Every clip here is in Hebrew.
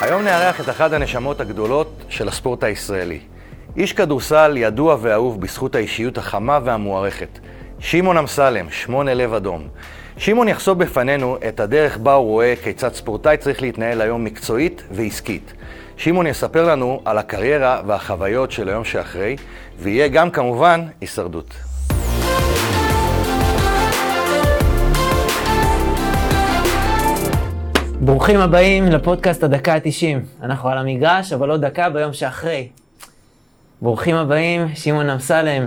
היום נארח את אחת הנשמות הגדולות של הספורט הישראלי. איש כדורסל ידוע ואהוב בזכות האישיות החמה והמוערכת. שמעון אמסלם, שמונה לב אדום. שמעון יחשוף בפנינו את הדרך בה הוא רואה כיצד ספורטאי צריך להתנהל היום מקצועית ועסקית. שמעון יספר לנו על הקריירה והחוויות של היום שאחרי, ויהיה גם כמובן הישרדות. ברוכים הבאים לפודקאסט הדקה ה-90. אנחנו על המגרש, אבל עוד דקה ביום שאחרי. ברוכים הבאים, שמעון אמסלם,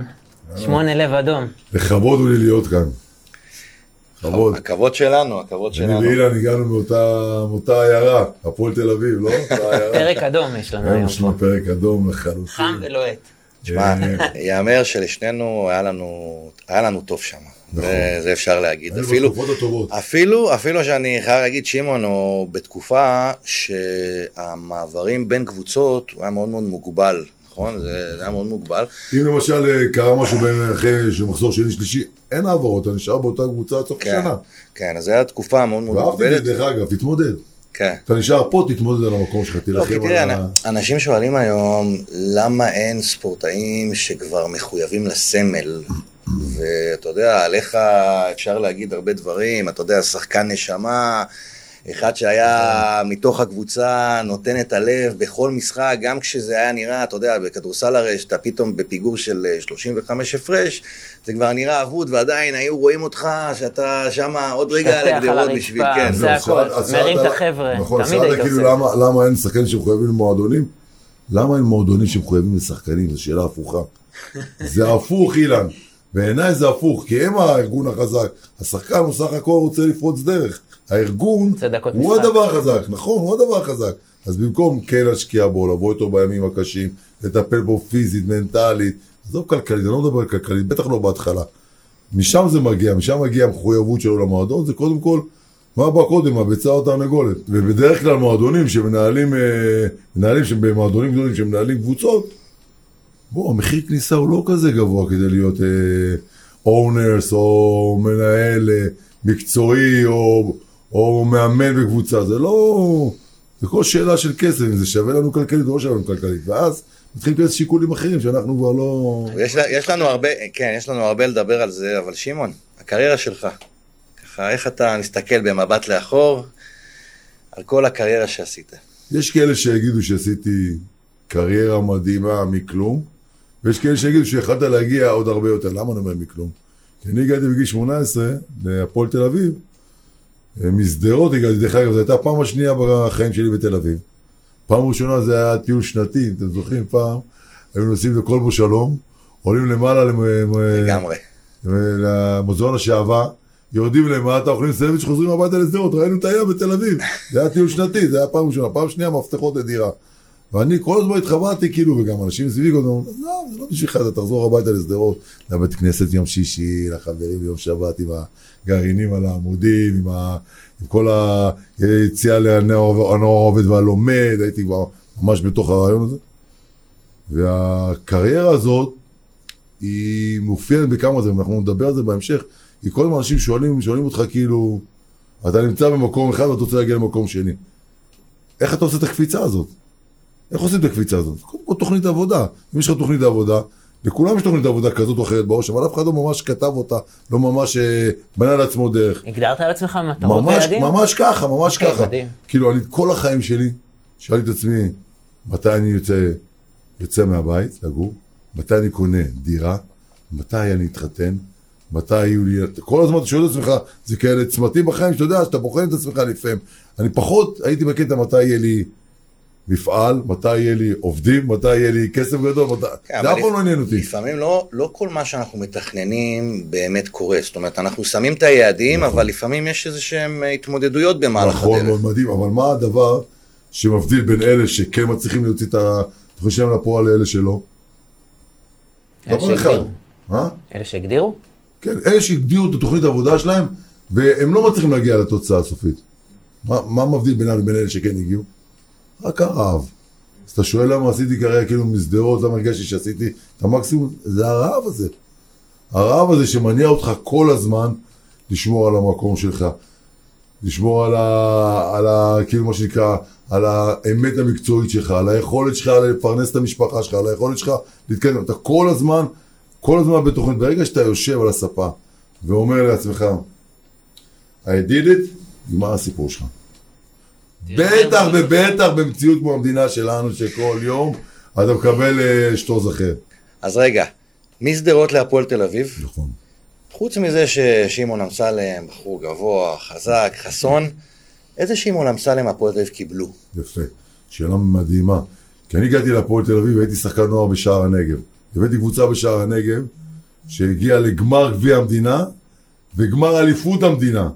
שמונה לב אדום. לכבוד הוא לי להיות כאן. כבוד. הכבוד שלנו, הכבוד אני שלנו. ואילן הגענו מאותה מאותה עיירה, הפועל תל אביב, לא? פרק אדום יש לנו היום יש לנו. פרק אדום לחלוטין. חם ולוהט. תשמע, אה, ייאמר שלשנינו היה לנו, היה לנו טוב שם. זה, זה אפשר להגיד. אפילו. אפילו, אפילו שאני חייב להגיד, שמעון, הוא בתקופה שהמעברים בין קבוצות, הוא היה מאוד מאוד מוגבל, נכון? זה, זה היה מאוד מוגבל. אם למשל אה, קרה משהו בין אחרי שמחזור שני שלישי, אין העברות, אתה נשאר באותה קבוצה עד סוף כן, השנה. כן, אז זו הייתה תקופה מאוד מאוד ואהבתי את מוגבלת. זה, דרך אגב, תתמודד. כן. אתה נשאר פה, תתמודד על המקום שלך, לא, תילחם תראה, על ה... אנ- אנשים שואלים היום, למה אין ספורטאים שכבר מחויבים לסמל? ואתה יודע, עליך אפשר להגיד הרבה דברים, אתה יודע, שחקן נשמה, אחד שהיה מתוך הקבוצה נותן את הלב בכל משחק, גם כשזה היה נראה, אתה יודע, בכדורסל הרי, שאתה פתאום בפיגור של אה, 35 הפרש, זה כבר נראה אבוד, ועדיין היו רואים אותך, שאתה שם עוד רגע על הגדרות בשביל, כן. זה זהו, הכל. מרים את שאלת- החבר'ה. נכון, תמיד היית כאילו עושה. למה- למה אין שחקנים שמחויבים למועדונים? למה אין מועדונים שמחויבים לשחקנים? זו שאלה הפוכה. זה הפוך, אילן. בעיניי זה הפוך, כי הם הארגון החזק. השחקן הוא סך הכל רוצה לפרוץ דרך. הארגון הוא משחק. הדבר החזק, נכון, הוא הדבר החזק. אז במקום כן להשקיע בו, לבוא איתו בימים הקשים, לטפל בו פיזית, מנטלית, עזוב כלכלית, אני לא מדבר על כלכלית, בטח לא בהתחלה. משם זה מגיע, משם מגיעה המחויבות שלו למועדון, זה קודם כל, מה בא קודם, הביצה או תרנגולת. ובדרך כלל מועדונים שמנהלים, אה, מנהלים שבמועדונים גדולים שמנהלים קבוצות, בוא, המחיר כניסה הוא לא כזה גבוה כדי להיות אונרס או מנהל אה, מקצועי או, או מאמן בקבוצה, זה לא... זה כל שאלה של כסף, אם זה שווה לנו כלכלית או לא שווה לנו כלכלית, ואז מתחילים להיות שיקולים אחרים שאנחנו כבר לא... יש, יש לנו הרבה, כן, יש לנו הרבה לדבר על זה, אבל שמעון, הקריירה שלך, ככה, איך אתה מסתכל במבט לאחור על כל הקריירה שעשית? יש כאלה שיגידו שעשיתי קריירה מדהימה מכלום, ויש כאלה שיגידו שיכולת להגיע עוד הרבה יותר. למה אני אומר מכלום? כי אני הגעתי בגיל 18 להפועל תל אביב, אה, משדרות הגעתי, דרך אגב, זו הייתה הפעם השנייה בחיים שלי בתל אביב. פעם ראשונה זה היה טיול שנתי, אתם זוכרים, פעם היינו נוסעים לכלבו שלום, עולים למעלה לגמרי. למוזיאון השעווה, יורדים למטה, אוכלים סנדוויץ', חוזרים הביתה לשדרות, ראינו את הים בתל אביב. זה היה טיול שנתי, זה היה פעם ראשונה, פעם שנייה מפתחות לדירה. ואני כל הזמן התחברתי, כאילו, וגם אנשים סביבי הזמן, אומרים, לא, זה לא בשבילך, אתה תחזור הביתה לשדרות, לבית כנסת יום שישי, לחברים ביום שבת, עם הגרעינים על העמודים, עם, ה... עם כל היציאה לנוער העובד והלומד, הייתי כבר ממש בתוך הרעיון הזה. והקריירה הזאת, היא מאופיינת בכמה זה, ואנחנו נדבר על זה בהמשך, כי כל הזמן אנשים שואלים, שואלים אותך כאילו, אתה נמצא במקום אחד ואתה רוצה להגיע למקום שני. איך אתה עושה את הקפיצה הזאת? איך עושים את הקפיצה הזאת? קודם כל תוכנית עבודה. אם יש לך תוכנית עבודה, לכולם יש תוכנית עבודה כזאת או אחרת בראש, אבל אף אחד לא ממש כתב אותה, לא ממש אה, בנה לעצמו דרך. הגדרת על עצמך מטרות ממש? ממש ככה, ממש אוקיי, ככה. מדהים. כאילו, אני כל החיים שלי, שאלתי את עצמי, מתי אני יוצא, יוצא מהבית לגור, מתי אני קונה דירה, מתי אני אתחתן, מתי יהיו לי... כל הזמן אתה שואל את עצמך, זה כאלה צמתים בחיים שאתה יודע, שאתה בוחן את עצמך לפעמים. אני פחות הייתי בקטע מתי יהיה לי מפעל, מתי יהיה לי עובדים, מתי יהיה לי כסף גדול, מתי... כן, זה אף פעם לא עניין אותי. לפעמים לא, לא כל מה שאנחנו מתכננים באמת קורה, זאת אומרת, אנחנו שמים את היעדים, אבל לפעמים יש איזה שהן התמודדות במהלך נכון, הדרך. מאוד מדהים, אבל מה הדבר שמבדיל בין אלה שכן מצליחים להוציא את התוכנית שלהם לפועל לאלה שלא? אלה דבר אחד. שהגדירו. אה? אלה שהגדירו? כן, אלה שהגדירו את התוכנית העבודה שלהם, והם לא מצליחים להגיע לתוצאה הסופית. מה, מה מבדיל בינם לבין אלה שכן הגיעו? רק הרעב. אז אתה שואל למה עשיתי קריירה כאילו משדרות, למה הרגשתי שעשיתי את המקסימום? זה הרעב הזה. הרעב הזה שמניע אותך כל הזמן לשמור על המקום שלך. לשמור על ה... על ה... כאילו מה שנקרא, על האמת המקצועית שלך, על היכולת שלך לפרנס את המשפחה שלך, על היכולת שלך להתקדם. אתה כל הזמן, כל הזמן בתוכנית. ברגע שאתה יושב על הספה ואומר לעצמך, I did it, נגמר הסיפור שלך. בטח ובטח במציאות כמו המדינה שלנו, שכל יום אתה מקבל אה, שטוז אחר. אז רגע, משדרות להפועל תל אביב, נכון. חוץ מזה ששמעון אמסלם, בחור גבוה, חזק, חסון, איזה שמעון אמסלם הפועל תל אביב קיבלו? יפה. שאלה מדהימה. כי אני הגעתי להפועל תל אביב והייתי שחקן נוער בשער הנגב. הבאתי קבוצה בשער הנגב שהגיעה לגמר גביע המדינה וגמר אליפות המדינה.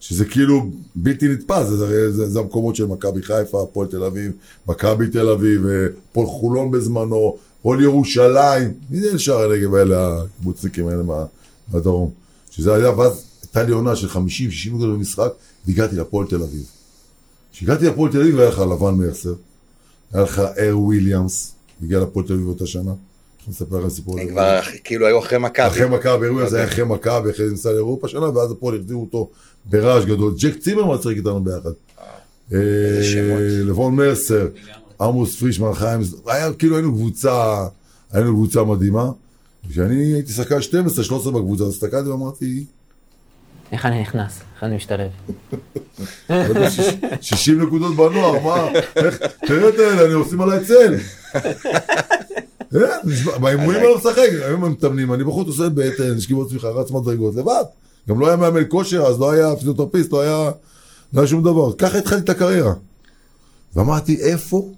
שזה כאילו בלתי נתפס, זה, זה, זה, זה המקומות של מכבי חיפה, הפועל תל אביב, מכבי תל אביב, אה, הפועל חולון בזמנו, הפועל ירושלים, מי זה שער הנגב האלה, הקיבוצניקים האלה מה, מהדרום. שזה היה, ואז הייתה לי עונה של 50-60 נקודות במשחק, והגעתי להפועל תל אביב. כשהגעתי להפועל תל אביב היה לך לבן מרסר, היה לך אר וויליאמס, הגיע להפועל תל אביב באותה שנה. אני אספר לכם סיפור. הם כבר כאילו היו אחרי מכבי. אחרי מכבי, אירוע זה היה אוקיי. אחרי מכבי, אחרי זה ניסה לאירופה שנה, ואז הפועל החזירו אותו ברעש גדול. ג'ק צימרמן שיחק איתנו ביחד. אה, שמות. לבון מרסר, עמוס פרישמן, חיים, היה כאילו היינו קבוצה, היינו קבוצה מדהימה. כשאני הייתי שחקן 12-13 בקבוצה, אז הסתכלתי ואמרתי, איך אני נכנס? איך אני משתלב? לא יודע, שיש- 60 נקודות בנוער, מה, תראה את האלה, אני עושים עליי צל. אה, באימונים אני לא משחק, היום הם מתאמנים, אני בחוץ עושה בטן, שכיבות צמיחה, רץ מדרגות, לבד. גם לא היה מאמן כושר, אז לא היה פיזיותרפיסט, לא היה, לא היה שום דבר. ככה התחלתי את הקריירה. ואמרתי, איפה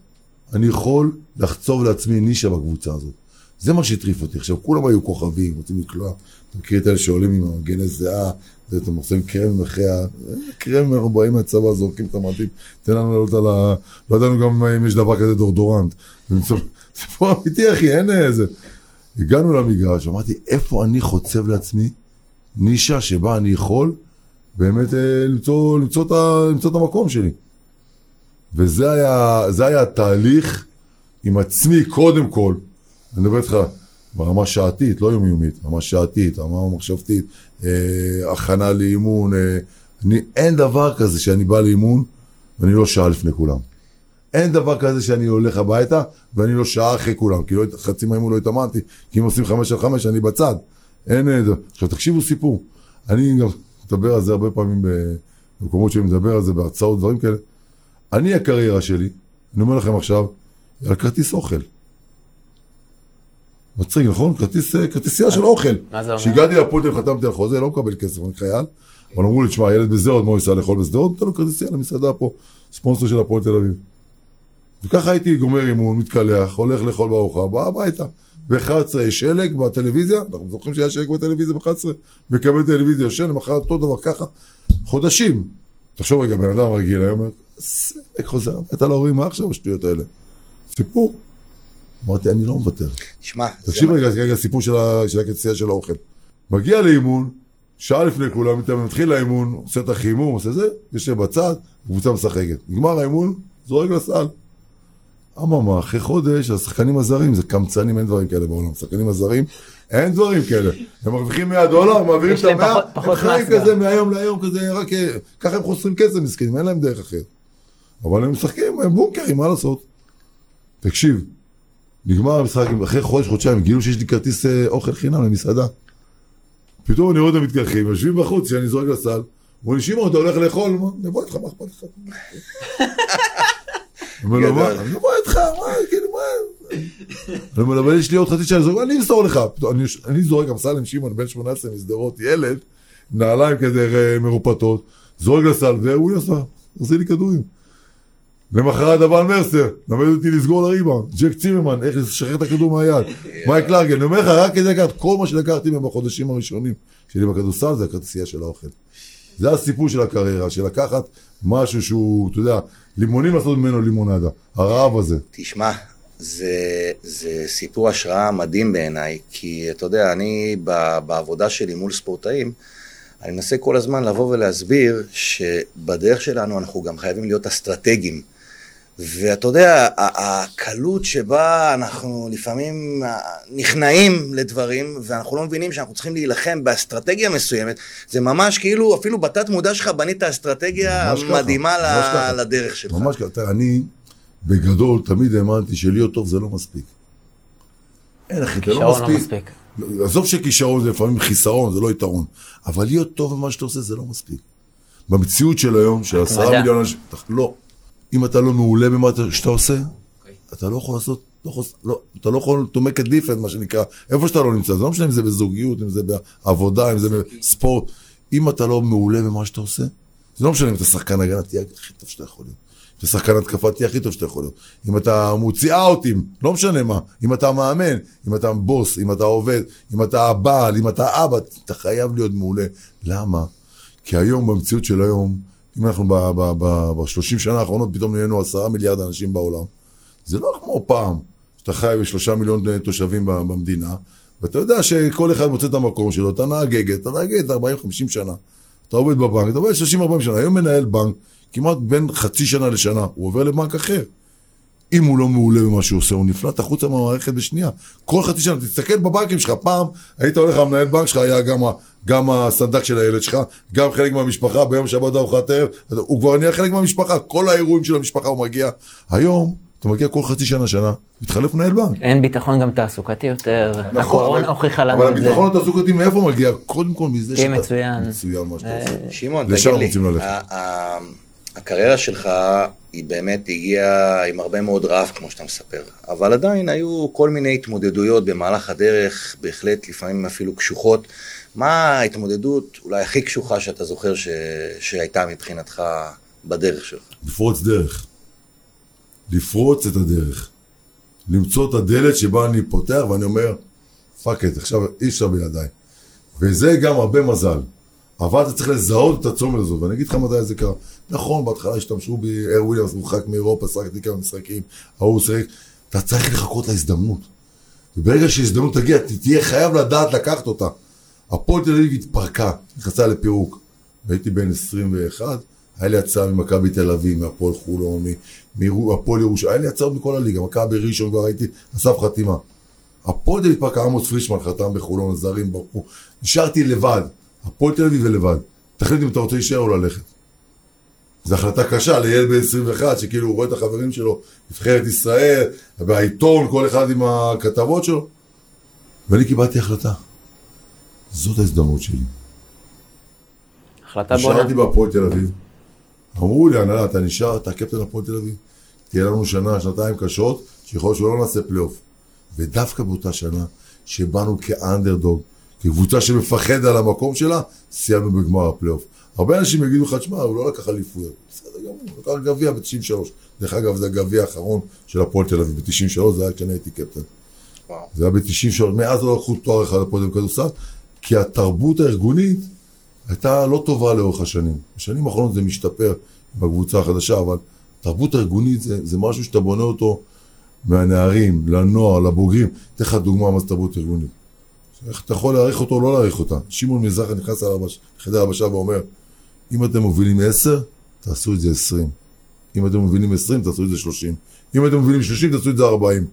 אני יכול לחצוב לעצמי נישה בקבוצה הזאת? זה מה שהטריף אותי. עכשיו, כולם היו כוכבים, רוצים לקלוע. אתה מכיר את אלה שעולים עם מגני זיעה, אתם עושים קרם אחרי ה... קרם, אנחנו באים מהצבא, זורקים את המדים, תן לנו לעלות על ה... לא ידענו גם אם יש דבר כזה דורדורנט. סיפור אמיתי, אחי, אין איזה... הגענו למגרש, אמרתי, איפה אני חוצב לעצמי נישה שבה אני יכול באמת אה, למצוא, את המקום שלי. וזה היה, היה התהליך עם עצמי קודם כל, אני מדבר איתך ברמה שעתית, לא יומיומית, רמה שעתית, רמה מחשבתית, אה, הכנה לאימון, אה, אני, אין דבר כזה שאני בא לאימון ואני לא שעה לפני כולם. אין דבר כזה שאני הולך הביתה ואני לא שעה אחרי כולם, כי לא, חצי מהאימון לא התאמנתי, כי אם עושים חמש על חמש אני בצד. אין... אה, זה. עכשיו תקשיבו סיפור, אני גם מדבר על זה הרבה פעמים במקומות שאני מדבר על זה, בהרצאות, דברים כאלה. אני הקריירה שלי, אני אומר לכם עכשיו, על כרטיס אוכל. מצחיק, נכון? כרטיס, אה, כרטיסייה של אוכל. מה זה אומר? כשהגעתי אביב, חתמתי על חוזה, לא מקבל כסף, אני חייל. אבל אמרו לי, תשמע, ילד בשדרות, מה הוא ייסע לאכול בשדרות? נותן לו כרטיסייה למסעדה פה, ספונסר של הפועל תל אביב. וככה הייתי גומר אימון, מתקלח, הולך לאכול בארוחה, בא הביתה. ב-11 יש שלג בטלוויזיה, אנחנו זוכרים שהיה שלג בטלוויזיה ב-11, מקבל טלוויזיה, יושן, למחרת אותו דבר ככה, חודשים. תחשוב רגע, בן אדם רגיל, היה אומר, סלק חוזר הביתה להורים, מה עכשיו השטויות האלה? סיפור. אמרתי, אני לא מוותר. תשמע, זה תקשיב רגע, רגע, סיפור של ה- של האוכל. מגיע לאימון, שעה לפני כולם, מתאמן, מתחיל האימון, עושה את החימום, עושה זה, יושב בצד, קבוצה משחקת. נגמר האימון, זורק לסל. אממה, אחרי חודש, השחקנים הזרים, זה קמצנים, אין דברים כאלה בעולם. השחקנים הזרים, אין דברים כאלה. הם מרוויחים 100 דולר, מעבירים את המאה, הם חיים. כזה מהיום להיום, כזה, רק אה, ככה הם חוסרים כסף מסכנים, אין להם דרך אחרת. אבל הם משחקים, הם בונקרים, מה לעשות? תקשיב, נגמר המשחק, אחרי חודש, חודשיים, גילו שיש לי כרטיס אה, אוכל חינם למסעדה. פתאום אני רואה אותם מתקלחים, יושבים בחוץ, שאני זורק לסל, אומרים לי, שמעון, אתה הולך לאכול? מה, נבוא איתך, מה אכפת לך? אומר לו, מה? אני נבוא איתך, מה, כאילו, מה? אני אומר לו, אבל יש לי עוד חצי שעה, אני אמסור לך. אני- זורק, אמסלם שמעון, בן 18 משדרות, ילד, נעליים כזה אה, מרופטות, זורק לסל, והוא יעשה, עושה לי כדורים. למחרת אבל מרסר, למד אותי לסגור לריבאונד, ג'ק צימרמן, איך לשחרר את הכדור מהיד, מייק לארגן, אני אומר לך, רק כדי לקחת כל מה שלקחתי מהם בחודשים הראשונים שלי בכדורסל זה הכרטיסייה של האוכל. זה הסיפור של הקריירה, של לקחת משהו שהוא, אתה יודע, לימונים לעשות ממנו לימונדה, הרעב הזה. תשמע, זה, זה סיפור השראה מדהים בעיניי, כי אתה יודע, אני ב, בעבודה שלי מול ספורטאים, אני מנסה כל הזמן לבוא ולהסביר שבדרך שלנו אנחנו גם חייבים להיות אסטרטגיים. ואתה יודע, הקלות שבה אנחנו לפעמים אה, נכנעים לדברים, ואנחנו לא מבינים שאנחנו צריכים להילחם באסטרטגיה מסוימת, זה ממש כאילו, אפילו בתת מודע שלך בנית אסטרטגיה מדהימה ככה. לדרך שלך. ממש ככה, אני בגדול תמיד האמנתי שלהיות טוב זה לא מספיק. אין אחי, זה לא כישרון לא מספיק. מספיק. עזוב שכישרון זה לפעמים חיסרון, זה לא יתרון. אבל להיות טוב במה שאתה עושה זה לא מספיק. במציאות של היום, של עשרה. מיליון אנשים, לא. אם אתה לא מעולה במה אתה- שאתה עושה, אתה לא יכול לעשות, לא יכול, לא, אתה לא יכול to make a difference, מה שנקרא, איפה שאתה לא נמצא, זה לא משנה אם זה בזוגיות, אם זה בעבודה, אם זה בספורט. אם אתה לא מעולה במה שאתה עושה, זה לא משנה אם אתה שחקן הגנה, תהיה הכי טוב שאתה יכול להיות. אם אתה שחקן התקפה, תהיה הכי טוב שאתה יכול להיות. אם אתה מוציא אאוטים, לא משנה מה. אם אתה מאמן, אם אתה בוס, אם אתה עובד, אם אתה הבעל, אם אתה אבא, אתה חייב להיות מעולה. למה? כי היום, במציאות של היום, אם אנחנו ב-30 שנה האחרונות, פתאום נהיינו עשרה מיליארד אנשים בעולם. זה לא כמו פעם, שאתה חי בשלושה מיליון אה, תושבים במדינה, ואתה יודע שכל אחד מוצא את המקום שלו, אתה נהג אגד, אתה נהג אגד 40-50 שנה. אתה עובד בבנק, אתה עובד 30-40 שנה, היום מנהל בנק, כמעט בין חצי שנה לשנה, הוא עובר לבנק אחר. אם הוא לא מעולה במה שהוא עושה, הוא נפלט החוצה מהמערכת בשנייה. כל חצי שנה, תסתכל בבנקים שלך, פעם היית הולך, המנהל בנק שלך היה גם, גם הסנדק של הילד שלך, גם חלק מהמשפחה, ביום שבת ארוחת ערב, הוא כבר נהיה חלק מהמשפחה, כל האירועים של המשפחה הוא מגיע. היום, אתה מגיע כל חצי שנה, שנה, מתחלף מנהל בנק. אין ביטחון גם תעסוקתי יותר. נכון, הקורונה אבל- הוכיחה לנו אבל את זה. הביטחון התעסוקתי מאיפה מגיע? קודם כל מזה תהיה שאתה... מצוין. מצוין מה שאתה עושה. שמעון, לשם תגיד לי, הקריירה שלך היא באמת הגיעה עם הרבה מאוד רעב, כמו שאתה מספר, אבל עדיין היו כל מיני התמודדויות במהלך הדרך, בהחלט לפעמים אפילו קשוחות. מה ההתמודדות אולי הכי קשוחה שאתה זוכר ש... שהייתה מבחינתך בדרך שלך? לפרוץ דרך. לפרוץ את הדרך. למצוא את הדלת שבה אני פותח ואני אומר, fuck it, עכשיו אי אפשר בלעדיי. וזה גם הרבה מזל. אבל אתה צריך לזהות את הצומת הזאת, ואני אגיד לך מתי זה קרה. נכון, בהתחלה השתמשו בי, אר וויליאמס מורחק מאירופה, שחקתי כמה משחקים, ההוא שיחק. אתה צריך לחכות להזדמנות. וברגע שהזדמנות תגיע, תהיה חייב לדעת לקחת אותה. הפועל תל אביב התפרקה, נכנסה לפירוק. והייתי בן 21, היה לי הצעה ממכבי תל אביב, מהפועל חולון, מהפועל ירושלים, היה לי הצעות מכל הליגה, מכבי ראשון כבר הייתי, אסף חתימה. הפועל תל אביב התפרקה, עמוס פרישמן חתם בחולון, זרים ברחו. נשארתי לבד, הפועל תל אביב ולבד. תחליט אם אתה רוצה להישאר או ללכת. זו החלטה קשה לילד בן 21, שכאילו הוא רואה את החברים שלו, נבחרת ישראל, בעיתון, כל אחד עם הכתבות שלו. ואני קיבלתי החלטה. זאת ההזדמנות שלי. החלטה בונה. נשארתי בהפועל תל אביב. אמרו לי, הנהלה, אתה נשאר, אתה קפטן הפועל תל אביב. תהיה לנו שנה, שנתיים קשות, שיכול להיות שלא נעשה פלייאוף. ודווקא באותה שנה, שבאנו כאנדרדוג, כקבוצה שמפחד על המקום שלה, סיימנו בגמר הפלייאוף. הרבה אנשים יגידו לך, תשמע, הוא לא לקח אליפויות. בסדר גמור, הוא לקח גביע ב-93. דרך אגב, זה הגביע האחרון של הפועל תל אביב. ב-93 זה היה כשאני הייתי קפטן. זה היה ב-93, מאז לא לקחו תואר אחד לפועל תל אביב בכדורסל, כי התרבות הארגונית הייתה לא טובה לאורך השנים. בשנים האחרונות זה משתפר בקבוצה החדשה, אבל תרבות ארגונית זה, זה משהו שאתה בונה אותו מהנערים, לנוער, לבוגרים. אתן לך דוגמה מה זה תרבות ארגונית. איך אתה יכול להעריך אותו או לא להעריך אותה. שמעון מזרחי נכנס לחדר הבשה ואומר, אם אתם מובילים 10, תעשו את זה 20. אם אתם מובילים 20, תעשו את זה 30. אם אתם מובילים 30, תעשו את זה 40.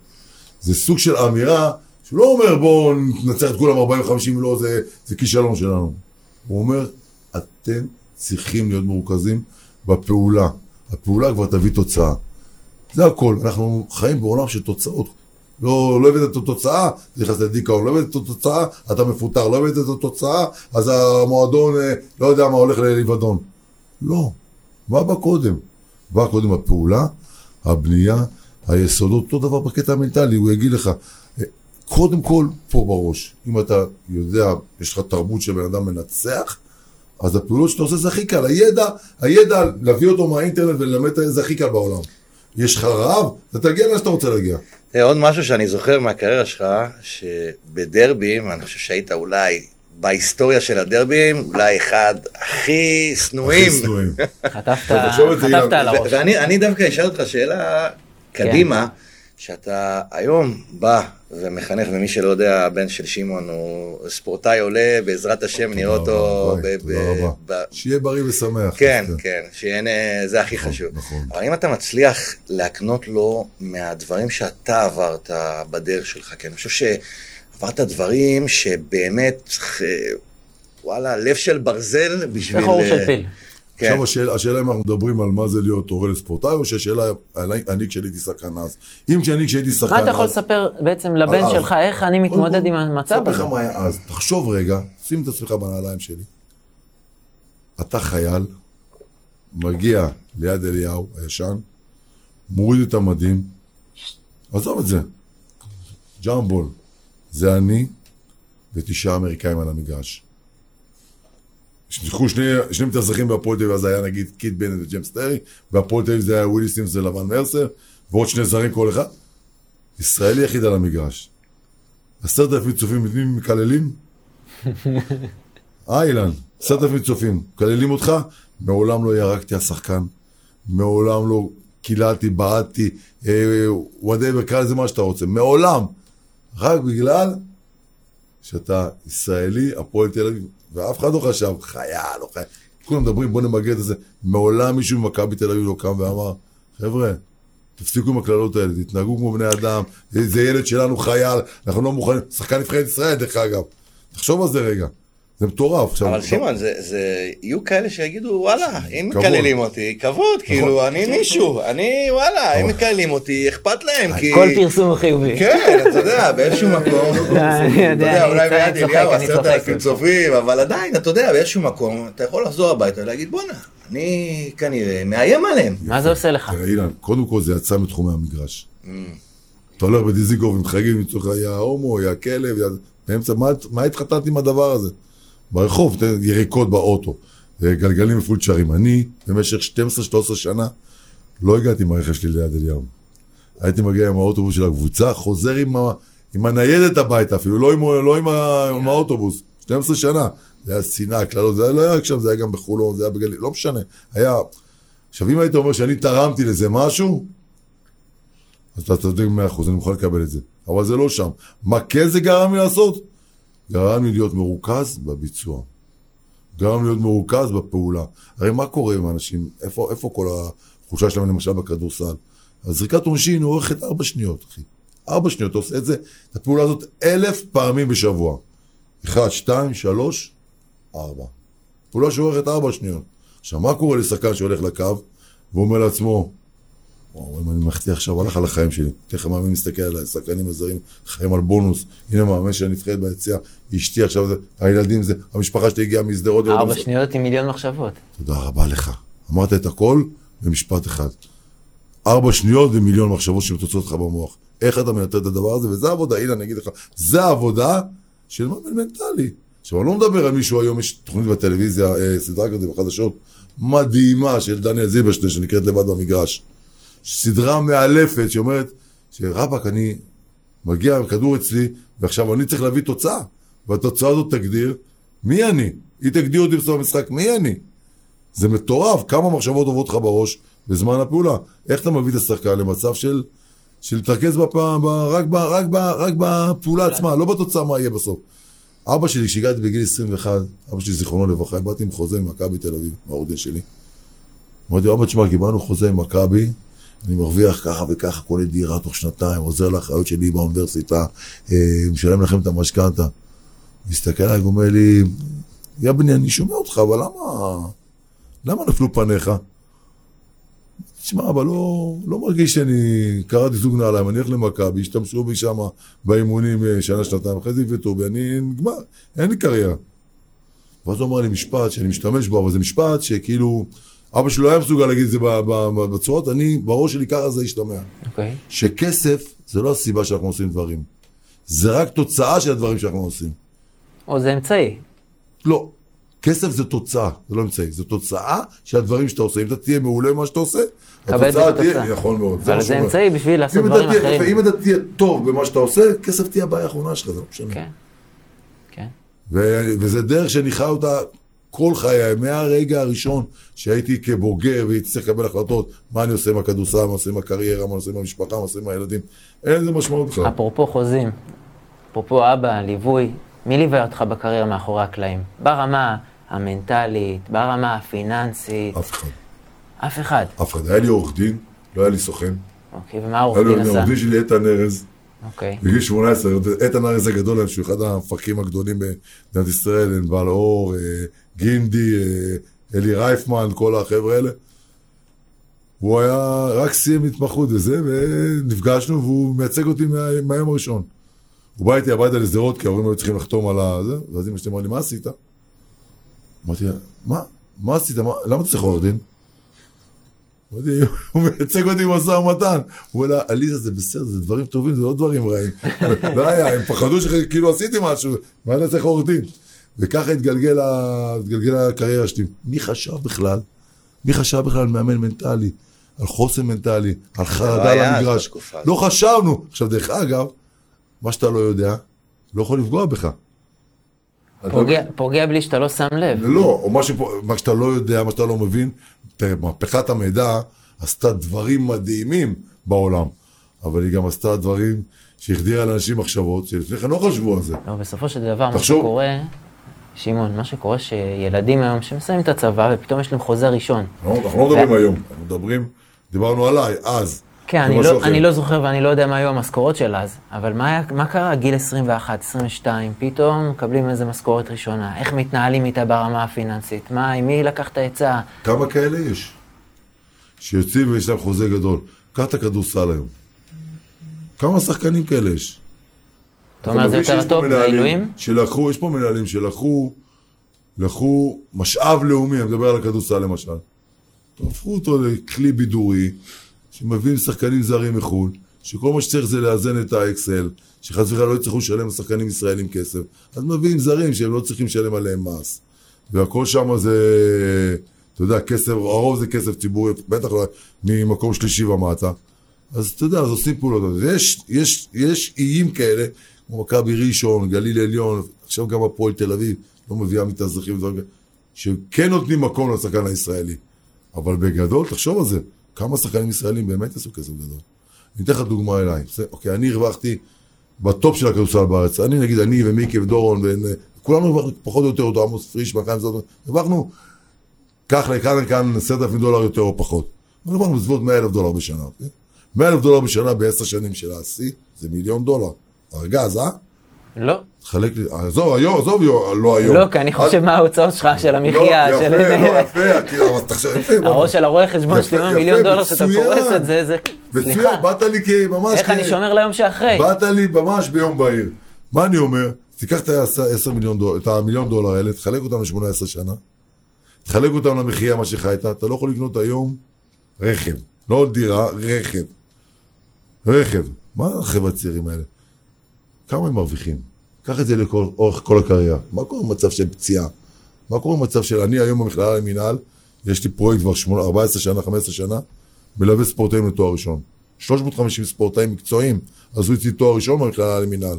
זה סוג של אמירה שהוא לא אומר בואו ננצח את כולם 40-50, לא, זה, זה כישלון שלנו. הוא אומר, אתם צריכים להיות מרוכזים בפעולה. הפעולה כבר תביא תוצאה. זה הכל. אנחנו חיים בעולם של תוצאות. לא, לא הבאת את התוצאה, אתה נכנס לדיכאון, לא הבאת את התוצאה, אתה מפוטר, לא הבאת את התוצאה, אז המועדון, אה, לא יודע מה, הולך לאבדון. לא. מה בא קודם? בא קודם הפעולה, הבנייה, היסודות, אותו דבר בקטע המנטלי, הוא יגיד לך, אה, קודם כל, פה בראש. אם אתה יודע, יש לך תרבות של בן אדם מנצח, אז הפעולות שאתה עושה זה הכי קל. הידע, הידע, להביא אותו מהאינטרנט וללמד את זה הכי קל בעולם. יש לך רעב, אתה תגיע לאן שאתה רוצה להגיע. תראה, עוד משהו שאני זוכר מהקריירה שלך, שבדרבים, אני חושב שהיית אולי בהיסטוריה של הדרבים, אולי אחד הכי שנואים. הכי שנואים. חטפת על הראש. ואני אני דווקא אשאל אותך שאלה קדימה, שאתה היום בא ומחנך, ומי שלא יודע, הבן של שמעון הוא ספורטאי עולה, בעזרת השם נראה אותו... תודה ב- רבה, שיהיה בריא ושמח. כן, כן, שיהנה, זה הכי נכון, חשוב. נכון. אבל אם אתה מצליח להקנות לו מהדברים שאתה עברת בדרך שלך, כי אני חושב שעברת דברים שבאמת, אה, וואלה, לב של ברזל בשביל... זה חור אה, של פיל. כן. עכשיו השאלה, השאלה אם אנחנו מדברים על מה זה להיות הורה לספורטאי, או שהשאלה, אני, אני כשהייתי שחקן אז. אם כשאני כשהייתי שחקן מה אז... אתה יכול לספר בעצם לבן אז. שלך, איך אני מתמודד עם המצב אספר לך? מה היה אז. תחשוב רגע, שים את עצמך בנעליים שלי. אתה חייל, מגיע ליד אליהו הישן, מוריד את המדים, עזוב את זה. jump ball, זה אני ותשעה אמריקאים על המגרש. נכנסו שני, שני מתאזרחים בהפועל תל אביב, אז היה נגיד קית' בנט וג'יימס טרי, בהפועל תל אביב זה היה ווילי סימס ולבון מרסר, ועוד שני זרים כל אחד. ישראלי יחיד על המגרש. עשרת אלפים צופים, את מי מקללים? אה, אילן, עשרת אלפים צופים, מקללים אותך? מעולם לא ירקתי על שחקן, מעולם לא קיללתי, בעטתי, וואטאבר, קרא לזה מה שאתה רוצה, מעולם. רק בגלל שאתה ישראלי, הפועל תל אביב, ואף אחד לא חשב, חייל, לא חייל. כולם מדברים, בוא נמגר את זה. מעולם מישהו ממכבי תל אביב לא קם ואמר, חבר'ה, תפסיקו עם הקללות האלה, תתנהגו כמו בני אדם, זה ילד שלנו חייל, אנחנו לא מוכנים, שחקן נבחרת ישראל דרך אגב. תחשוב על זה רגע, זה מטורף. עכשיו, אבל שמעון, זה, זה, יהיו כאלה שיגידו, וואלה, אם. מקללים אותי, כבוד, כאילו, אני מישהו, אני, וואלה, אם מקללים אותי, אכפת להם, כי... כל פרסום הוא חיובי. כן, אתה יודע, באיזשהו מקום, אני יודע, אתה יודע, אולי ביד אליהו עשרת. אלפים צופים, אבל עדיין, אתה יודע, באיזשהו מקום, אתה יכול לחזור הביתה ולהגיד, בואנה, אני כנראה מאיים עליהם. מה זה עושה לך? תראה, אילן, קודם כל זה יצא מתחומי המגרש. אתה הולך בדיזיגוף עם חגים, לצורך יא הומו, יא כלב. באמצע, מה- מה התחתנתי עם הדבר הזה? ברחוב, יריקות באוטו, גלגלים מפולצ'רים. אני, במשך 12-13 שנה, לא הגעתי עם הרכב שלי ליד אליהו. הייתי מגיע עם האוטובוס של הקבוצה, חוזר עם, ה... עם הניידת הביתה אפילו, לא עם, לא עם, ה... עם האוטובוס. 12 שנה. זה היה שנאה, קללות, זה היה- לא היה שם, זה היה גם בחולון, זה היה בגליל, לא משנה. היה... עכשיו, אם היית אומר שאני תרמתי לזה משהו, אז אתה צודק מאה אחוז, אני מוכן לקבל את זה. אבל זה לא שם. מה כן זה גרם לי לעשות? גרם לי להיות מרוכז בביצוע. גרם להיות מרוכז בפעולה. הרי מה קורה עם האנשים? איפה, איפה כל החולשה שלהם למשל בכדורסל? הזריקת עונשין אורכת ארבע שניות, אחי. ארבע שניות, אתה עושה את זה, את הפעולה הזאת אלף פעמים בשבוע. אחד, שתיים, שלוש, ארבע. פעולה שאורכת ארבע שניות. עכשיו, מה קורה לשחקן שהולך לקו ואומר לעצמו, וואו, אם אני מחטיא עכשיו, הלך על החיים שלי. תכף מאמין מסתכל עליי, שחקנים הזרים, חיים על בונוס. הנה מאמן של הנבחרת ביציאה, אשתי עכשיו, זה, הילדים זה, המשפחה שלי הגיעה משדרות. ארבע שניות עם מיליון מחשבות. תודה רבה לך. אמרת את הכל במשפט אחד. ארבע שניות ומיליון מחשבות שמתוצאות לך במוח. איך אתה מנטר את הדבר הזה? וזה העבודה, הנה אני אגיד לך, זה העבודה של מאמן מנטלי. עכשיו, אני לא מדבר על מישהו היום, יש תוכנית בטלוויזיה, אה, סדרה כזאת בחדשות, מדהימה של דניאל זיברשטיין, שנקראת לבד במגרש. סדרה מאלפת שאומרת, שרבאק, אני מגיע עם כדור אצלי, ועכשיו אני צריך להביא תוצאה, והתוצאה הזאת תגדיר מי אני. היא תגדיר אותי בסוף המשחק, מי אני. זה מטורף, כמה מחשבות עוברות לך בראש בזמן הפעולה. איך אתה מביא את השחקן למצב של, להתרכז. רק. רק. רק בפעולה עצמה, לא בתוצאה מה יהיה בסוף. אבא שלי, כשהגעתי בגיל 21, אבא שלי זיכרונו לברכה, באתי עם חוזה ממכבי תל אביב, מהעורך שלי. אמרתי לו, אבא, תשמע, קיבלנו חוזה עם מכבי, אני מרוויח ככה וככה, קונה דירה תוך שנתיים, עוזר לאחריות שלי באוניברסיטה, אה, משלם לכם את המשכנתה. מסתכל עליי ואומר לי, יא בני, אני שומע אותך, אבל למה, למה נפלו פניך? תשמע, אבל לא, לא מרגיש שאני קראתי זוג נעליים, אני הולך למכבי, השתמשו בי שם באימונים אה, שנה, שנתיים, אחרי זה יבטאו בי, אני נגמר, אין לי קריירה. ואז הוא אמר לי משפט שאני משתמש בו, אבל זה משפט שכאילו, אבא לא היה מסוגל להגיד את זה בצורות, אני, בראש שלי ככה זה השתמע. אוקיי. שכסף זה לא הסיבה שאנחנו עושים דברים. זה רק תוצאה של הדברים שאנחנו עושים. או זה אמצעי. לא. כסף זה תוצאה, זה לא אמצעי, זה תוצאה של הדברים שאתה עושה. אם אתה תהיה מעולה במה שאתה עושה, התוצאה תהיה. נכון מאוד. אבל זה. אמצעי בשביל לעשות דברים תהיה- אחרים. אם אתה תהיה טוב במה שאתה עושה, כסף תהיה הבעיה האחרונה שלך, זה לא משנה. כן. כן. ו- וזה דרך שאני חי אותה כל חיי, מהרגע הראשון שהייתי כבוגר והייתי צריך לקבל החלטות, מה אני עושה עם הכדורסל, מה אני עושה עם הקריירה, מה אני עושה עם המשפחה, מה אני עושה עם הילדים, אין לזה משמעות בכלל. אפרופו חוזים, אפרופו אבא, ליווי, מי ליווה אותך בקריירה מאחורי הקלעים? ברמה המנטלית, ברמה הפיננסית, אף אחד. אף אחד. אף אחד. היה לי עורך דין, לא היה לי סוכן. אוקיי, ומה העורך היה לי דין עשה? עורך דין שלי איתן ארז, אוקיי. בגיל 18, איתן ארז הגדול היום, שהוא אחד המפקחים הגדולים במדינת ישראל, ענבל אור, אה, גינדי, אה, אלי רייפמן, כל החבר'ה האלה. הוא היה, רק סיים התמחות וזה, ונפגשנו, והוא מייצג אותי מה, מהיום הראשון. הוא בא איתי הביתה לשדרות, כי ההורים היו צריכים לחתום על הזה, ואז אמא שלי אמרה לי, מה עשית? אמרתי לה, מה? מה עשית? מה? למה אתה צריך עורך דין? אמרתי, הוא מייצג אותי במשא ומתן. הוא אומר לה, עליזה, זה בסדר, זה דברים טובים, זה לא דברים רעים. לא היה, הם פחדו שכאילו עשיתי משהו, מה אתה צריך עורך דין? וככה התגלגל הקריירה שלי. מי חשב בכלל? מי חשב בכלל על מאמן מנטלי? על חוסן מנטלי? על חרדה למגרש? לא חשבנו. עכשיו, דרך אגב, מה שאתה לא יודע, לא יכול לפגוע בך. פוגע, פוגע בלי שאתה לא שם לב. לא, או מה, שפה, מה שאתה לא יודע, מה שאתה לא מבין, תראה, מהפכת המידע עשתה דברים מדהימים בעולם, אבל היא גם עשתה דברים שהחדירה לאנשים מחשבות שלפני כן לא חשבו על זה. לא, בסופו של דבר, מה תחשוב. שקורה, שמעון, מה שקורה שילדים היום שמסיימים את הצבא ופתאום יש להם חוזה ראשון. אנחנו אנחנו לא מדברים היום, אנחנו מדברים, דיברנו עליי, אז. כן, אני לא, אחר. אני לא זוכר ואני לא יודע מה היו המשכורות של אז, אבל מה, מה קרה? גיל 21, 22, פתאום מקבלים איזה משכורת ראשונה. איך מתנהלים איתה ברמה הפיננסית? מה, עם מי לקח את העצה? כמה כאלה יש? שיוצאים ויש להם חוזה גדול. קח את הכדורסל היום. כמה שחקנים כאלה יש? אתה אומר, זה יותר טוב מהעילויים? שלקחו, יש פה מנהלים שלקחו, לקחו משאב לאומי, אני מדבר על הכדורסל למשל. הפכו אותו לכלי בידורי, שמביאים שחקנים זרים מחו"ל, שכל מה שצריך זה לאזן את האקסל, שחס וחלילה לא יצטרכו לשלם לשחקנים ישראלים כסף. אז מביאים זרים שהם לא צריכים לשלם עליהם מס. והכל שם זה, אתה יודע, כסף, הרוב זה כסף ציבורי, בטח לא ממקום שלישי ומטה. אז אתה יודע, אז עושים פעולות. אז יש, יש, יש איים כאלה, כמו מכבי ראשון, גליל עליון, עכשיו גם הפועל תל אביב, לא מביאה מתאזרחים ודברים כאלה, שכן נותנים מקום לשחקן הישראלי. אבל בגדול, תחשוב על זה, כמה שחקנים ישראלים באמת עשו כסף גדול. אני אתן לך דוגמה אליי. בסדר? אוקיי, אני הרווחתי בטופ של הכדורסל בארץ. אני נגיד, אני ומיקי ודורון, וכולנו הרווחנו פחות או יותר אותו, עמוס פריש, חיים זאת, הרווחנו, קח לכאן לכאן עשרת אלפים דולר יותר או פחות. אבל הרווחנו בסביבות 100 אלף דולר בשנה. אוקיי? 100 אלף דולר בשנה בעשר שנים של השיא, זה מיליון דולר. ארגז, אה? לא. תחלק לי, עזוב, היום, עזוב, לא היום. לא, כי אני חושב מה ההוצאות שלך, של המחיה, לא, של... יפה, לא, יפה, כאילו, תחשוב, יפה. בוא. הראש של הרואה חשבון שלי, מיליון דולר שאתה. פורס את זה, זה... מצוין, באת לי כממש... איך אני שומר ליום שאחרי? באת לי ממש ביום בהיר. מה אני אומר? תיקח את ה-10 מיליון דולר, את המיליון דולר האלה, תחלק אותם ל-18 שנה, תחלק אותם למחיה, מה שחיית, אתה לא יכול לקנות היום רכב. לא דירה, רכב. רכב. מה החבר'ה הצעירים האלה? כמה הם מרוויחים? קח את זה לאורך כל הקריירה. מה קורה במצב של פציעה? מה קורה במצב של... אני היום במכללה למינהל, יש לי פרויקט כבר 8, 14 שנה, 15 שנה, מלווה ספורטאים לתואר ראשון. 350 ספורטאים מקצועיים עשו איתי תואר ראשון במכללה למינהל.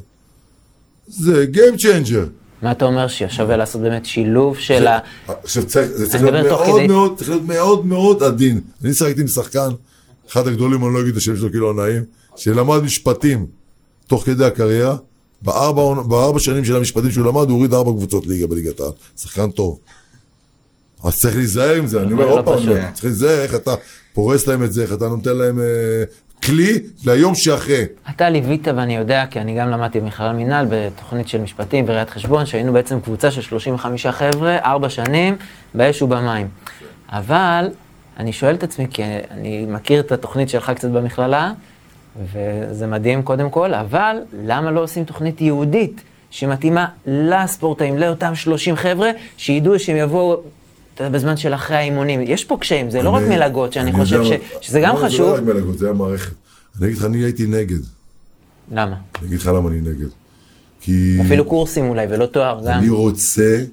זה Game Changer. מה אתה אומר ששווה לעשות באמת שילוב של ה... עכשיו צריך, זה צריך להיות מאוד. מאוד, צריך להיות מאוד מאוד עדין. אני שחקתי עם שחקן, אחד הגדולים, אני לא אגיד את השם שלו כאילו הנעים, שלמד משפטים תוך כדי הקריירה, בארבע, בארבע שנים של המשפטים שהוא למד, הוא הוריד ארבע קבוצות ליגה בליגת העל. שחקן טוב. אז צריך להיזהר עם זה, אני אומר לא עוד פעם. צריך להיזהר איך אתה פורס להם את זה, איך אתה נותן להם אה, כלי ליום שאחרי. אתה ליווית, ואני יודע, כי אני גם למדתי במכללה מינהל בתוכנית של משפטים וראיית חשבון, שהיינו בעצם קבוצה של 35 חבר'ה, ארבע שנים, באש ובמים. אבל אני שואל את עצמי, כי אני מכיר את התוכנית שלך קצת במכללה, וזה מדהים קודם כל, אבל למה לא עושים תוכנית ייעודית שמתאימה לספורטאים, לאותם 30 חבר'ה, שידעו שהם יבואו... בזמן של אחרי האימונים, יש פה קשיים, זה לא רק אני- מלגות, שאני אני חושב יודע, ש, שזה גם לא, זה חשוב. לא רק מלגות, זה המערכת. אני אגיד לך, אני הייתי נגד. למה? אני אגיד לך למה אני נגד. כי... אפילו קורסים אולי, ולא תואר גם. אני רוצה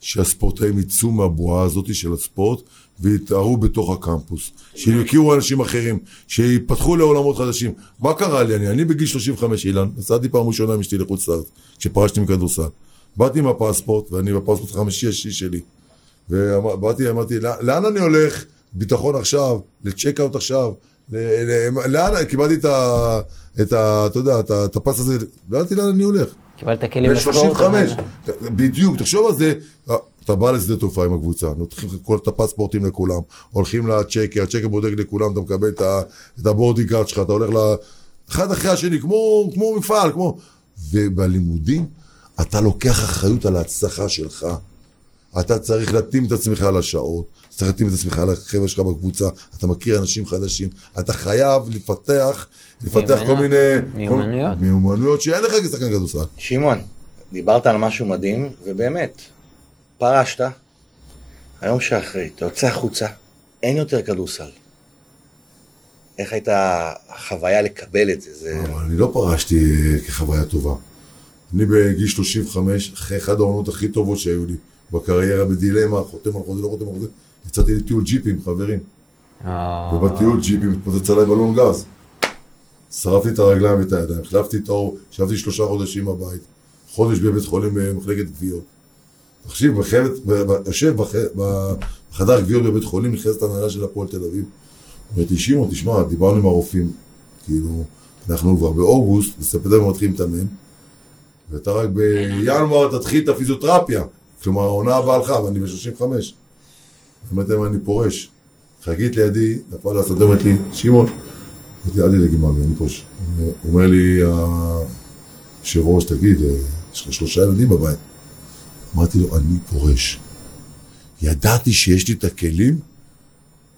שהספורטאים יצאו מהבועה הזאת של הספורט ויתארו בתוך הקמפוס. שיכירו אנשים אחרים, שיפתחו לעולמות חדשים. מה קרה לי? אני, אני בגיל 35, אילן, נסעתי פעם ראשונה עם אשתי לחוץ לארץ, כשפרשתי מכדורסל. באתי עם הפספורט, ואני בפספורט החמישי השישי שלי. ובאתי, אמרתי, "לא- לאן אני הולך? ביטחון עכשיו, לצ'קאוט עכשיו, ל- ל- לאן, קיבלתי את ה... את ה... אתה יודע, את הפס הזה, לא ידעתי לאן אני הולך. קיבלת כלים לספורט. 35, אבל- בדיוק, תחשוב על זה, אתה בא לשדה תעופה עם הקבוצה, נותנים את הפספורטים לכולם, הולכים ל checker, ה checker בודק לכולם, אתה מקבל את ה- את ה boarding card שלך, אתה הולך ל... אחד אחרי השני, כמו, כמו מפעל, כמו... ובלימודים, אתה לוקח אחריות על ההצלחה שלך. אתה צריך להתאים את עצמך לשעות, צריך להתאים את עצמך לחבר'ה שלך בקבוצה, אתה מכיר אנשים חדשים, אתה חייב לפתח, לפתח כל מיני... מיומנויות. מיומנויות שאין לך כשחקן כדורסל. שמעון, דיברת על משהו מדהים, ובאמת, פרשת, היום שאחרי, אתה יוצא החוצה, אין יותר כדורסל. איך הייתה החוויה לקבל את זה? זה... אבל אני לא פרשתי אה, כחוויה טובה. אני בגיל 35, אחרי אחת העונות הכי טובות שהיו לי בקריירה, בדילמה, חותם על חוזה, לא חותם על חוזה, יצאתי לטיול ג'יפים חברים. אה, ובטיול ג'יפים התפוצץ עליי בלון גז. שרפתי את הרגליים ואת הידיים, החלפתי את האור, ישבתי שלושה חודשים בבית, חודש בבית חולים במחלקת גביעות. תקשיב, בחבת, ב- ב- יושב בח- בחדר גביעות בבית חולים, נכנסת הנהלה של הפועל תל אביב. אומרת לי, שמעון, תשמע, דיברנו עם הרופאים, כאילו, אנחנו כבר באוגוסט, בספטמבר מתחילים להתאמן, ואתה רק בינואר תתחיל את הפיזיותרפיה. כלומר, העונה הבאה הלכה, ואני ב-35. אמרתי להם, אני פורש. חגית לידי, נפל לה שדה, אומרת לי, שמעון, אמרתי, אל תדאגי מאמי, אני פורש. אומר לי, היושב ראש, תגיד, אה, יש לך שלושה ילדים בבית. אמרתי לו, אני פורש. ידעתי שיש לי את הכלים,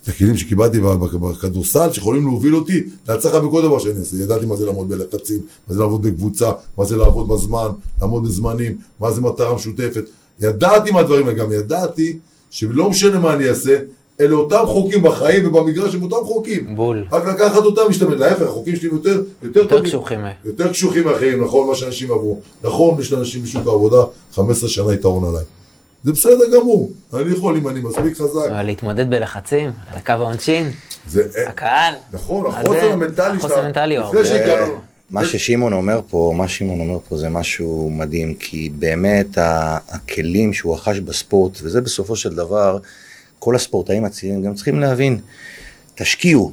את הכלים שקיבלתי בכדורסל, שיכולים להוביל אותי להצלחה בכל דבר שאני אעשה. ידעתי מה זה לעמוד בלחצים, מה זה לעבוד בקבוצה, מה זה לעבוד בזמן, לעמוד בזמנים, מה זה מטרה משותפת. ידעתי מה הדברים האלה, גם ידעתי שלא משנה מה אני אעשה, אלה אותם חוקים בחיים ובמגרש הם אותם חוקים. בול. רק לקחת אותם, להשתמש, להפך, החוקים שלי יותר, יותר יותר. קשוחים. אה. יותר קשוחים מאחרים, נכון, מה שאנשים עברו. נכון, יש לאנשים בשוק העבודה 15 שנה יתרון עליי. זה בסדר גמור, אני יכול אם אני מספיק חזק. אבל להתמודד בלחצים, על הקו העונשין, הקהל. נכון, החוסר המנטלי החוסר המנטלי הוא לפני הרבה- שהגענו. מה ששמעון אומר פה, מה שמעון אומר פה זה משהו מדהים, כי באמת הכלים שהוא רכש בספורט, וזה בסופו של דבר, כל הספורטאים הצעירים גם צריכים להבין, תשקיעו,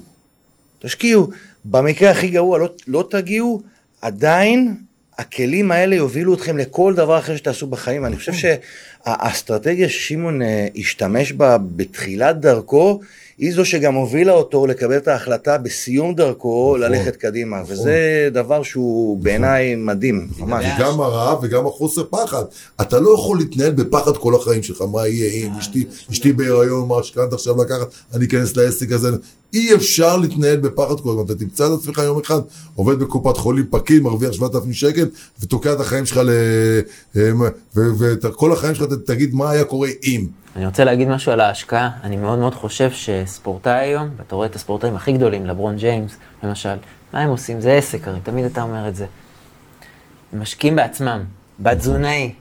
תשקיעו, במקרה הכי גרוע לא, לא תגיעו, עדיין הכלים האלה יובילו אתכם לכל דבר אחר שתעשו בחיים, ואני חושב שהאסטרטגיה ששמעון אה, השתמש בה בתחילת דרכו, היא זו שגם הובילה אותו לקבל את ההחלטה בסיום דרכו נכון. ללכת קדימה, וזה דבר שהוא בעיניי מדהים, ממש. גם הרעב וגם החוסר פחד. אתה לא יכול להתנהל בפחד כל החיים שלך, מה יהיה אם אשתי, בהיריון, מה השקעת עכשיו לקחת, אני אכנס לעסק הזה. אי אפשר להתנהל בפחד כל הזמן. אתה תמצא את עצמך יום אחד, עובד בקופת חולים פקיד, מרוויח 7,000 שקל, ותוקע את החיים שלך ל... וכל החיים שלך תגיד מה היה קורה אם. אני רוצה להגיד משהו על ההשקעה. אני מאוד מאוד חושב שספורטאי היום, ואתה רואה את הספורטאים הכי גדולים, לברון ג'יימס, למשל, מה הם עושים? זה עסק, הרי תמיד אתה אומר את זה. הם משקיעים בעצמם, בתזונאי,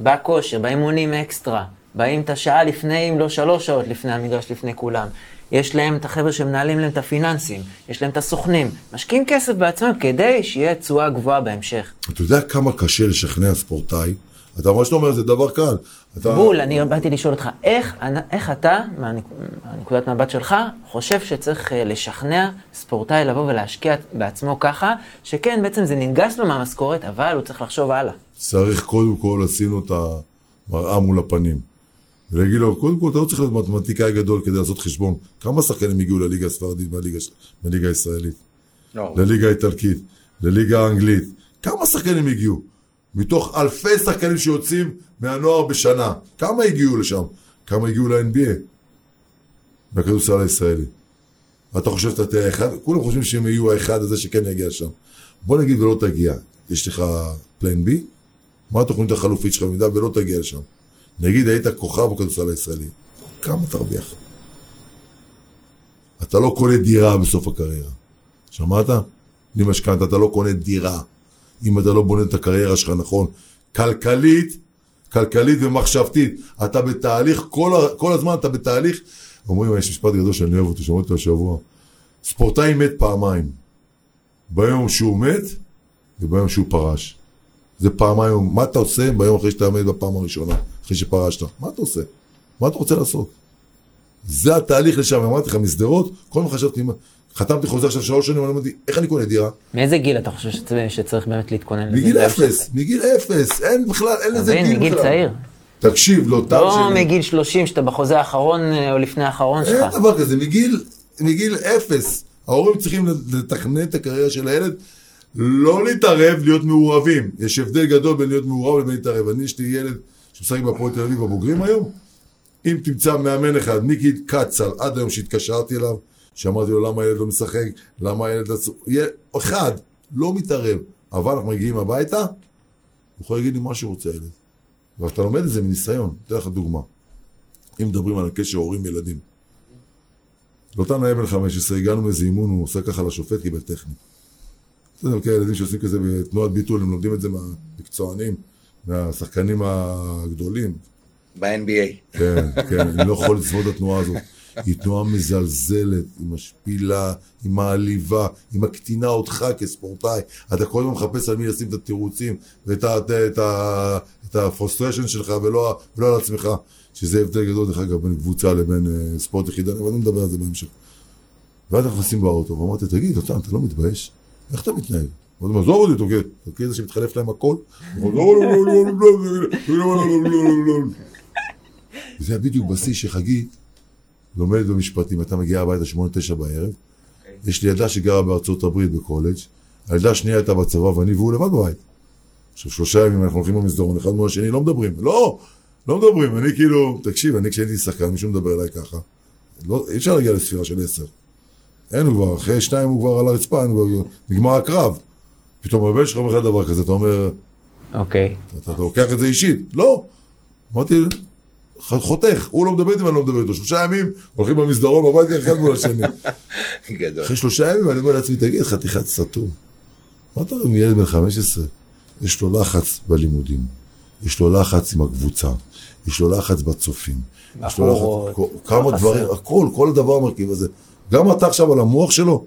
בכושר, באימונים אקסטרה, באים את השעה לפני, אם לא שלוש שעות לפני המגרש, לפני כולם. יש להם את החבר'ה שמנהלים להם את הפיננסים, יש להם את הסוכנים, משקיעים כסף בעצמם כדי שיהיה תשואה גבוהה בהמשך. אתה יודע כמה קשה לשכנע ספורטאי? אתה מה שאתה אומר זה דבר קל. אתה... בול, אני באתי לשאול אותך, איך, איך אתה, מהנק- מהנקודת מבט שלך, חושב שצריך אה, לשכנע ספורטאי לבוא ולהשקיע בעצמו ככה, שכן, בעצם זה ננגס לו מהמשכורת, אבל הוא צריך לחשוב הלאה. צריך קודם כל לשים לו את המראה מול הפנים. ולהגיד לו, קודם כל אתה לא צריך להיות מתמטיקאי גדול כדי לעשות חשבון. כמה שחקנים הגיעו לליגה הספרדית מהליגה, הישראלית? לא, לליגה האיטלקית, לליגה האנגלית. כמה שחקנים הגיעו? מתוך אלפי שחקנים שיוצאים מהנוער בשנה. כמה הגיעו לשם? כמה הגיעו ל-NBA? בכדורסל הישראלי. אתה חושב שאתה תהיה אחד? כולם חושבים שהם יהיו האחד הזה שכן יגיע לשם. בוא נגיד ולא תגיע. יש לך plan B? מה התוכנית החלופית שלך במידה ולא תגיע לשם? נגיד היית כוכב בכדורסל הישראלי. כמה תרוויח? אתה לא קונה דירה בסוף הקריירה. שמעת? בלי משכנתה, אתה לא קונה דירה. אם אתה לא בונה את הקריירה שלך נכון. כלכלית, כלכלית ומחשבתית. אתה בתהליך, כל, כל הזמן אתה בתהליך. אומרים, יש משפט גדול שאני אוהב אותו, שמעתי אותו השבוע. ספורטאי מת פעמיים. ביום שהוא מת וביום שהוא פרש. זה פעמיים, מה אתה עושה ביום אחרי שאתה מת בפעם הראשונה, אחרי שפרשת? מה אתה עושה? מה אתה רוצה לעשות? זה התהליך לשם, אמרתי לך, משדרות, כל הזמן חשבתי, חתמתי חוזה עכשיו שלוש שנים, אני אמרתי, איך אני קונה דירה? מאיזה גיל אתה חושב שצ- שצריך באמת להתכונן לזה? מגיל זה אפס, מגיל אפס, אין בכלל, אין לזה גיל מגיל בכלל. צעיר. תקשיב, לא טל לא שלי. מגיל 30 שאתה בחוזה האחרון אה, או לפני האחרון אין שלך. דבר כזה, מגיל, מגיל אפס. ההורים צריכים לתכנן את הקריירה של הילד, לא להתערב, להיות מעורבים. יש הבדל גדול בין להיות מעורב לבין להתערב. אני, יש לי ילד שמשחק בהפועל תל אביב בבוגרים היום. אם תמצא מאמן אחד, מיקי קצל, עד היום שהתקשרתי אליו, שאמרתי לו למה הילד לא משחק, למה הילד... עצ- יהיה אחד, לא מתערב. אבל אנחנו מגיעים הביתה, הוא יכול להגיד לי מה שהוא רוצה הילד. ואתה לומד את זה מניסיון. אתן לך דוגמה. אם מדברים על הקשר הורים-ילדים. לוטן היה בן 15, הגענו מאיזה אימון, הוא עושה ככה לשופט, קיבל טכני. בסדר, כאלה ילדים שעושים כזה בתנועת ביטול, הם לומדים את זה מהמקצוענים, מהשחקנים הגדולים. ב-NBA. כן, כן, אני לא יכול לצפות את התנועה הזאת. היא תנועה מזלזלת, היא משפילה, היא מעליבה, היא מקטינה אותך כספורטאי. אתה כל הזמן מחפש על מי לשים את התירוצים ואת ה frustration שלך ולא, ולא על עצמך. שזה הבדל גדול, דרך אגב, בין קבוצה לבין אה, ספורט יחידני, אבל אני מדבר על זה בהמשך. ואז אנחנו נכנסים באוטו, ואמרתי, תגיד, אתה, אתה לא מתבייש? איך אתה מתנהג? אומר, עזוב אותי, תגיד, תגיד זה שמתחלף להם הכל? זה בדיוק בשיא שחגית לומדת במשפטים, אתה מגיע הביתה שמונה, תשע בערב, יש לי ילדה שגרה בארצות הברית בקולג', הילדה השנייה הייתה בצבא ואני והוא לבד בבית. עכשיו שלושה ימים אנחנו הולכים במסדרון, אחד מול השני, לא מדברים. לא, לא מדברים, אני כאילו, תקשיב, אני כשהייתי שחקן, מישהו מדבר אליי ככה. לא, אי אפשר להגיע לספירה של עשר. אין הוא כבר, אחרי שתיים הוא כבר על הרצפה, נגמר הקרב. פתאום הבן שלך אומר דבר כזה, אתה אומר, אוקיי. אתה, לוקח את זה אישית. לא. אמרתי, חותך, הוא לא מדבר איתי ואני לא מדבר איתו. שלושה ימים הולכים במסדרון בבית אחד מול השני. אחרי שלושה ימים אני אומר לעצמי, תגיד, חתיכת סתום. מה אתה רואה מילד בן 15? יש לו לחץ בלימודים, יש לו לחץ עם הקבוצה, יש לו לחץ בצופים. יש לו לחץ, כל- כמה חסר. דברים, הכל, כל הדבר המרכיב הזה. גם אתה עכשיו על המוח שלו.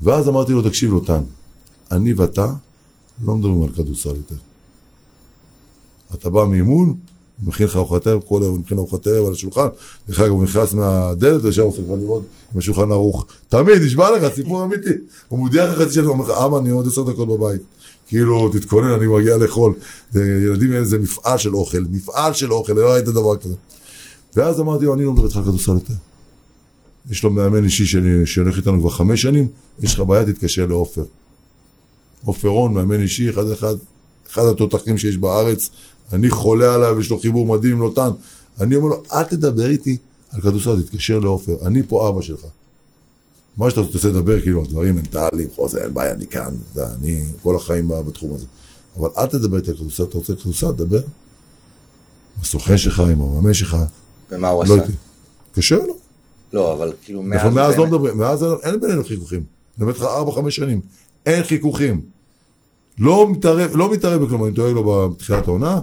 ואז אמרתי לו, תקשיב לו, טן, אני ואתה לא מדברים על כדורסל יותר. אתה בא מאימון, הוא מכין לך ארוחת ערב, כל היום הוא מכין ארוחת ערב על השולחן, דרך אגב הוא נכנס מהדלת וישר עושה כבר לראות עם השולחן ערוך. תמיד, נשבע לך, סיפור אמיתי. הוא מודיע לך חצי שנה, הוא אומר לך, אבא, אני עוד עשר דקות בבית. כאילו, תתכונן, אני מגיע לאכול. ילדים האלה זה מפעל של אוכל, מפעל של אוכל, לא ראית דבר כזה. ואז אמרתי לו, אני לא מדבר איתך על כדורסל יותר. יש לו מאמן אישי שהולך איתנו כבר חמש שנים, יש לך בעיה, תתקשר לעופר. עופר רון, מאמן אישי, אחד אחד, אחד התותחים שיש בארץ, אני חולה עליו, יש לו חיבור מדהים עם לוטן. אני אומר לו, אל תדבר איתי על כדורסל, תתקשר לעופר, אני פה אבא שלך. מה שאתה רוצה לדבר, כאילו, על דברים מנטליים, חוסר, אין בעיה, אני כאן, אתה אני כל החיים בתחום הזה. אבל אל תדבר איתי על כדורסל, אתה רוצה כדורסל, דבר. עם הסוכן שלך, עם המאמן שלך, ומה הוא לא עשה? איתי. קשה לו. לא, אבל כאילו מאז... אנחנו מאז לא מדברים, מאז אין בינינו חיכוכים. אני אומר לך ארבע, חמש שנים. אין חיכוכים. לא מתערב, לא מתערב בכלום, אני דואג לו בתחילת העונה,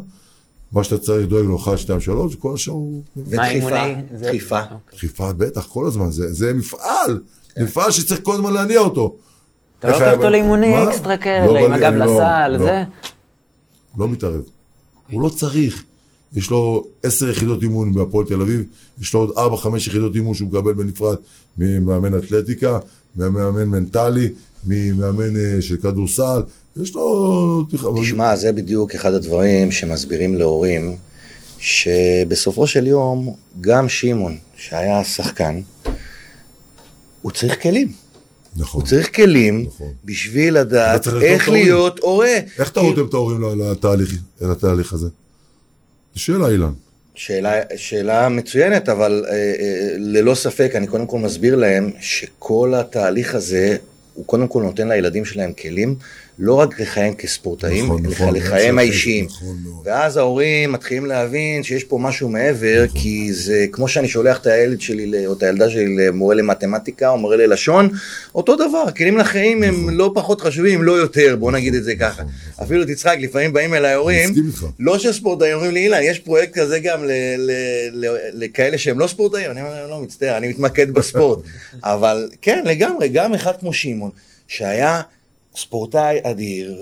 מה שאתה צריך דואג לו אחת, שתיים, שלוש, וכל השאר הוא ודחיפה, דחיפה. אוקיי. דחיפה, בטח, כל הזמן, זה, זה מפעל, מפעל שצריך כל הזמן להניע אותו. אתה לא לוקח אותו לאימוני? אקסטרה כאלה, לא עם הגב לא- לסל, לא. זה? לא מתערב. הוא לא צריך. יש לו עשר יחידות אימון בהפועל תל אביב, יש לו עוד ארבע, חמש יחידות אימון שהוא מקבל בנפרד ממאמן אתלטיקה, ממאמן מנטלי, ממאמן אה, של כדורסל, יש לו... תשמע, זה בדיוק אחד הדברים שמסבירים להורים, שבסופו של יום, גם שמעון, שהיה שחקן, הוא צריך כלים. נכון. הוא צריך כלים נכון. בשביל לדעת איך. להיות הורה. איך אתה רותם את ההורים לתהליך הזה? שאלה, אילן. שאלה, שאלה מצוינת, אבל אה, אה, ללא ספק, אני קודם כל מסביר להם שכל התהליך הזה, הוא קודם כל נותן לילדים שלהם כלים, לא רק לחיים כספורטאים, נכון, אלא נכון, לחיים נכון, האישיים. נכון. ואז ההורים מתחילים להבין שיש פה משהו מעבר, כי זה כמו שאני שולח את הילד שלי, או את הילדה שלי למורה למתמטיקה או מורה ללשון, אותו דבר, הכלים לחיים הם לא פחות חשובים, לא יותר, בוא נגיד את זה ככה. אפילו תצחק, לפעמים באים אליי הורים, מסכים איתך. לא של ספורטאים, אומרים לי, אילן, יש פרויקט כזה גם ל- ל- ל- לכאלה שהם לא ספורטאים? אני אומר, לא, מצטער, אני מתמקד בספורט. אבל כן, לגמרי, גם אחד כמו שמעון, שהיה ספורטאי אדיר,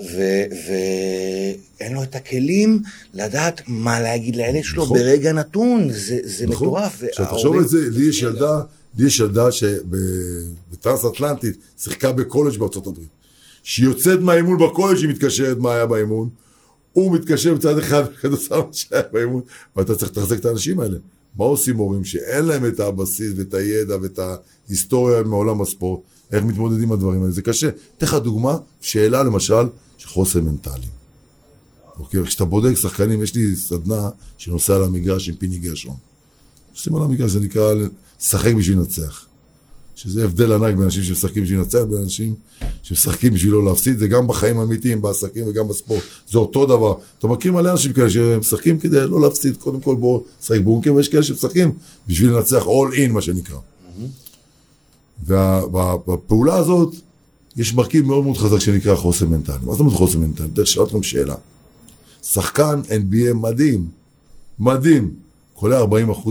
ואין לו את הכלים לדעת מה להגיד לילד שלו נכון. ברגע נתון, זה, זה נכון. מטורף. עכשיו תחשוב על זה, לי יש ילדה, לי יש ילדה שבטרנס אטלנטית שיחקה בקולג' בארצות הברית. כשהיא יוצאת מהאימון בקולג' היא מתקשרת מה היה באימון. הוא מתקשר מצד אחד בכדורסל מה שהיה באימון, ואתה צריך לתחזק את האנשים האלה. מה עושים הורים שאין להם את הבסיס ואת הידע ואת ההיסטוריה מעולם הספורט? איך מתמודדים עם הדברים האלה? זה קשה. אתן לך דוגמה, שאלה למשל של חוסן מנטלי. אוקיי, כשאתה בודק שחקנים, יש לי סדנה שנוסע על המגרש עם פיני גרשון. עושים על המגרש, זה נקרא לשחק בשביל לנצח. שזה הבדל ענק בין אנשים שמשחקים בשביל לנצח, בין אנשים שמשחקים בשביל לא להפסיד, זה גם בחיים האמיתיים, בעסקים וגם בספורט. זה אותו דבר. אתה מכיר מלא אנשים כאלה שמשחקים כדי לא להפסיד, קודם כל בואו נשחק בונקר, ויש כאלה שמשחקים בשביל לנצח all in, מה שנקרא. ובפעולה הזאת, יש מרכיב מאוד מאוד חזק שנקרא חוסן מנטלי. מה זאת אומרת חוסן מנטלי? תכף שאל אתכם שאלה. שחקן NBA מדהים, מדהים, קולע 40%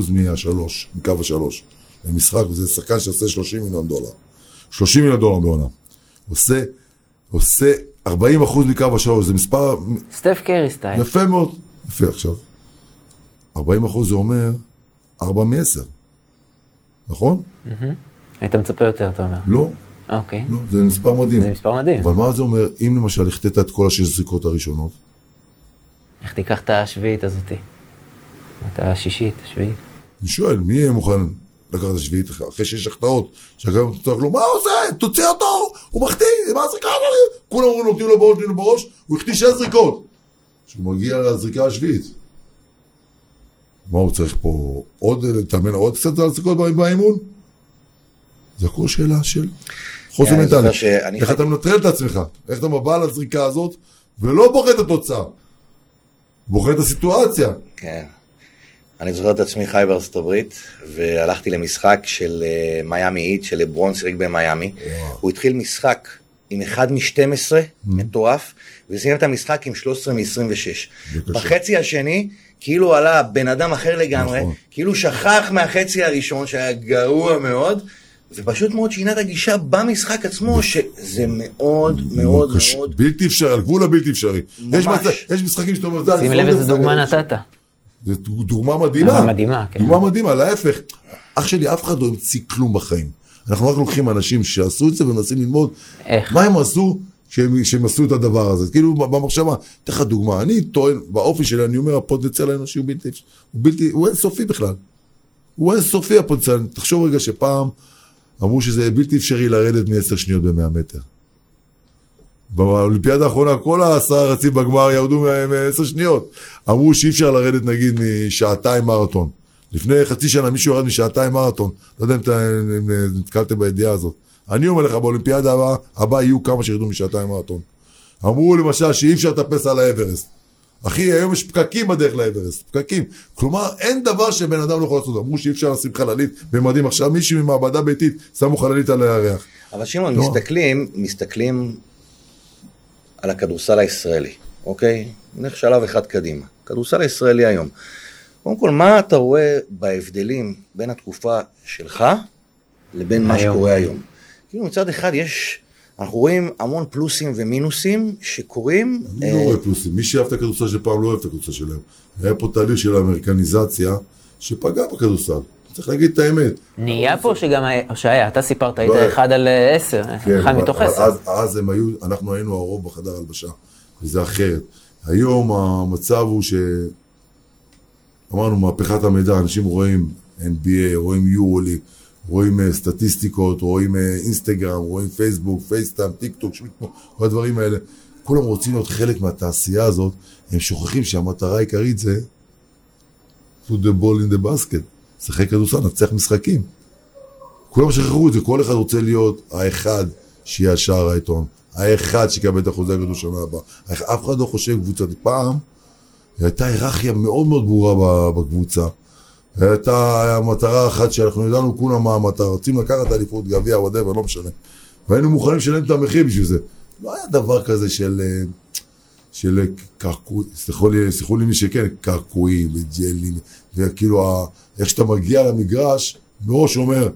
מהשלוש, מקו השלוש. במשחק, וזה שחקן שעושה 30 מיליון דולר. 30 מיליון דולר בעונה. עושה, עושה 40% מקו השלוש, זה מספר סטף קרי סטייל. יפה מאוד. יפה עכשיו. 40 אחוז זה אומר 4 מ-10. נכון? היית מצפה יותר, אתה אומר. לא, אוקיי. לא, זה מספר מדהים. זה מספר מדהים. אבל מה זה אומר, אם למשל החטאת את כל השש זריקות הראשונות, איך תיקח את השביעית הזאתי? את השישית, השביעית. אני שואל, מי יהיה מוכן לקחת את השביעית אחרי שיש החטאות, שהגב צועק לו, מה הוא עושה? תוציא אותו! הוא מחטיא, מה הזריקה הזאת? כולם אומרים לו, נותנים לו בראש, נותנים לו בראש, הוא החטיא שש זריקות. כשהוא מגיע לזריקה השביעית, מה הוא צריך פה עוד, לתאמן עוד קצת על זריקות באימון? זה הכל שאלה של אני זוכר מנטלי. איך אתה מנטרל את עצמך? איך אתה בא לזריקה הזאת ולא בוחר את התוצאה? בוחר את הסיטואציה. כן. אני זוכר את עצמי חי בארצות הברית, והלכתי למשחק של אה, מיאמי איט, של לברון שיחק במיאמי. הוא התחיל משחק עם 1 מ-12, Mm-hmm. מטורף, וסיים את המשחק עם 13 מ-26. בבקשה. בחצי השני, כאילו עלה בן אדם אחר לגמרי, נכון. כאילו שכח מהחצי הראשון שהיה גרוע מאוד, ופשוט מאוד שינה את הגישה במשחק עצמו, שזה מאוד מאוד קשה, מאוד... בלתי אפשרי, על גבול הבלתי אפשרי. יש, ממש. יש משחקים שאתה אומר, "די, שים לב לא איזה דוגמה לשחק." נתת. זו דוגמה מדהימה. דוגמה מדהימה, כן. דוגמה מדהימה, להפך. אח שלי, אף אחד לא המציא כלום בחיים. אנחנו רק לוקחים אנשים שעשו את זה ומנסים ללמוד איך? מה הם עשו כשהם, כשהם עשו את הדבר הזה. כאילו במחשבה, אתן לך דוגמה, אני טוען, באופי שלי, אני אומר, הפוטנציאל האנושי הוא בלתי, הוא בלתי, הוא אינסופי בכלל. הוא אינסופי הפוטנציאל. תחשוב רגע שפעם אמרו שזה בלתי אפשרי לרדת מ-10 שניות ב-100 מטר. באולימפיאדה האחרונה כל העשרה רצים בגמר ירדו מ-10 שניות. אמרו שאי אפשר לרדת נגיד משעתיים מרתון. לפני חצי שנה מישהו ירד משעתיים מרתון. לא יודע אם אם נתקלתם בידיעה הזאת. אני אומר לך, באולימפיאדה הבאה, הבאה יהיו כמה שירדו משעתיים מרתון. אמרו למשל שאי אפשר לטפס על האברסט. אחי, היום יש פקקים בדרך לאברסט, פקקים. כלומר, אין דבר שבן אדם לא יכול לעשות. אמרו שאי אפשר לשים חללית במדים. עכשיו מישהו ממעבדה ביתית שמו חללית על הירח. אבל שמעון, לא. מסתכלים, מסתכלים על הכדורסל הישראלי, אוקיי? נלך שלב אחד קדימה. כדורסל הישראלי היום. קודם כל, מה אתה רואה בהבדלים בין התקופה שלך לבין מה. שקורה היום? כאילו מצד אחד יש, אנחנו רואים המון פלוסים ומינוסים שקורים. אני לא אה, רואה פלוסים. מי שאהב את הכדורסל של פעם לא אוהב את הכדורסל שלהם. היה פה תהליך של האמריקניזציה שפגע בכדורסל. צריך להגיד את האמת. נהיה פה שגם, היה- שהיה, אתה סיפרת, היית. אחד על אה, עשר, כן, אחד מתוך עשר. אז, אז הם היו, אנחנו היינו הרוב בחדר הלבשה, וזה אחרת. היום המצב הוא ש... אמרנו, מהפכת המידע, אנשים רואים NBA, רואים יורוליג, רואים אה, סטטיסטיקות, רואים אה, אינסטגרם, רואים פייסבוק, פייסטיים, טיק טוק, כל הדברים האלה. כולם רוצים להיות חלק מהתעשייה הזאת, הם שוכחים שהמטרה העיקרית זה put the ball in the basket, לשחק כדורסל, לנצח משחקים. כולם שכחו את זה, כל אחד רוצה להיות האחד שיהיה שער העיתון, האחד שיקבל את אחוזי הגדול שנה הבאה. אף אחד לא חושב קבוצת פעם, הייתה היררכיה מאוד מאוד ברורה בקבוצה. הייתה מטרה אחת שאנחנו ידענו כולם מה המטרה, רוצים לקחת אליפות, גביע, וואטאבר, לא משנה. והיינו מוכנים לשלם את המחיר בשביל זה. לא היה דבר כזה של... אה, של קעקוע, סלחו לי, סלחו לי מי שכן, קעקועים וג'לים, וכאילו, ה- איך שאתה מגיע למגרש, מראש אומר,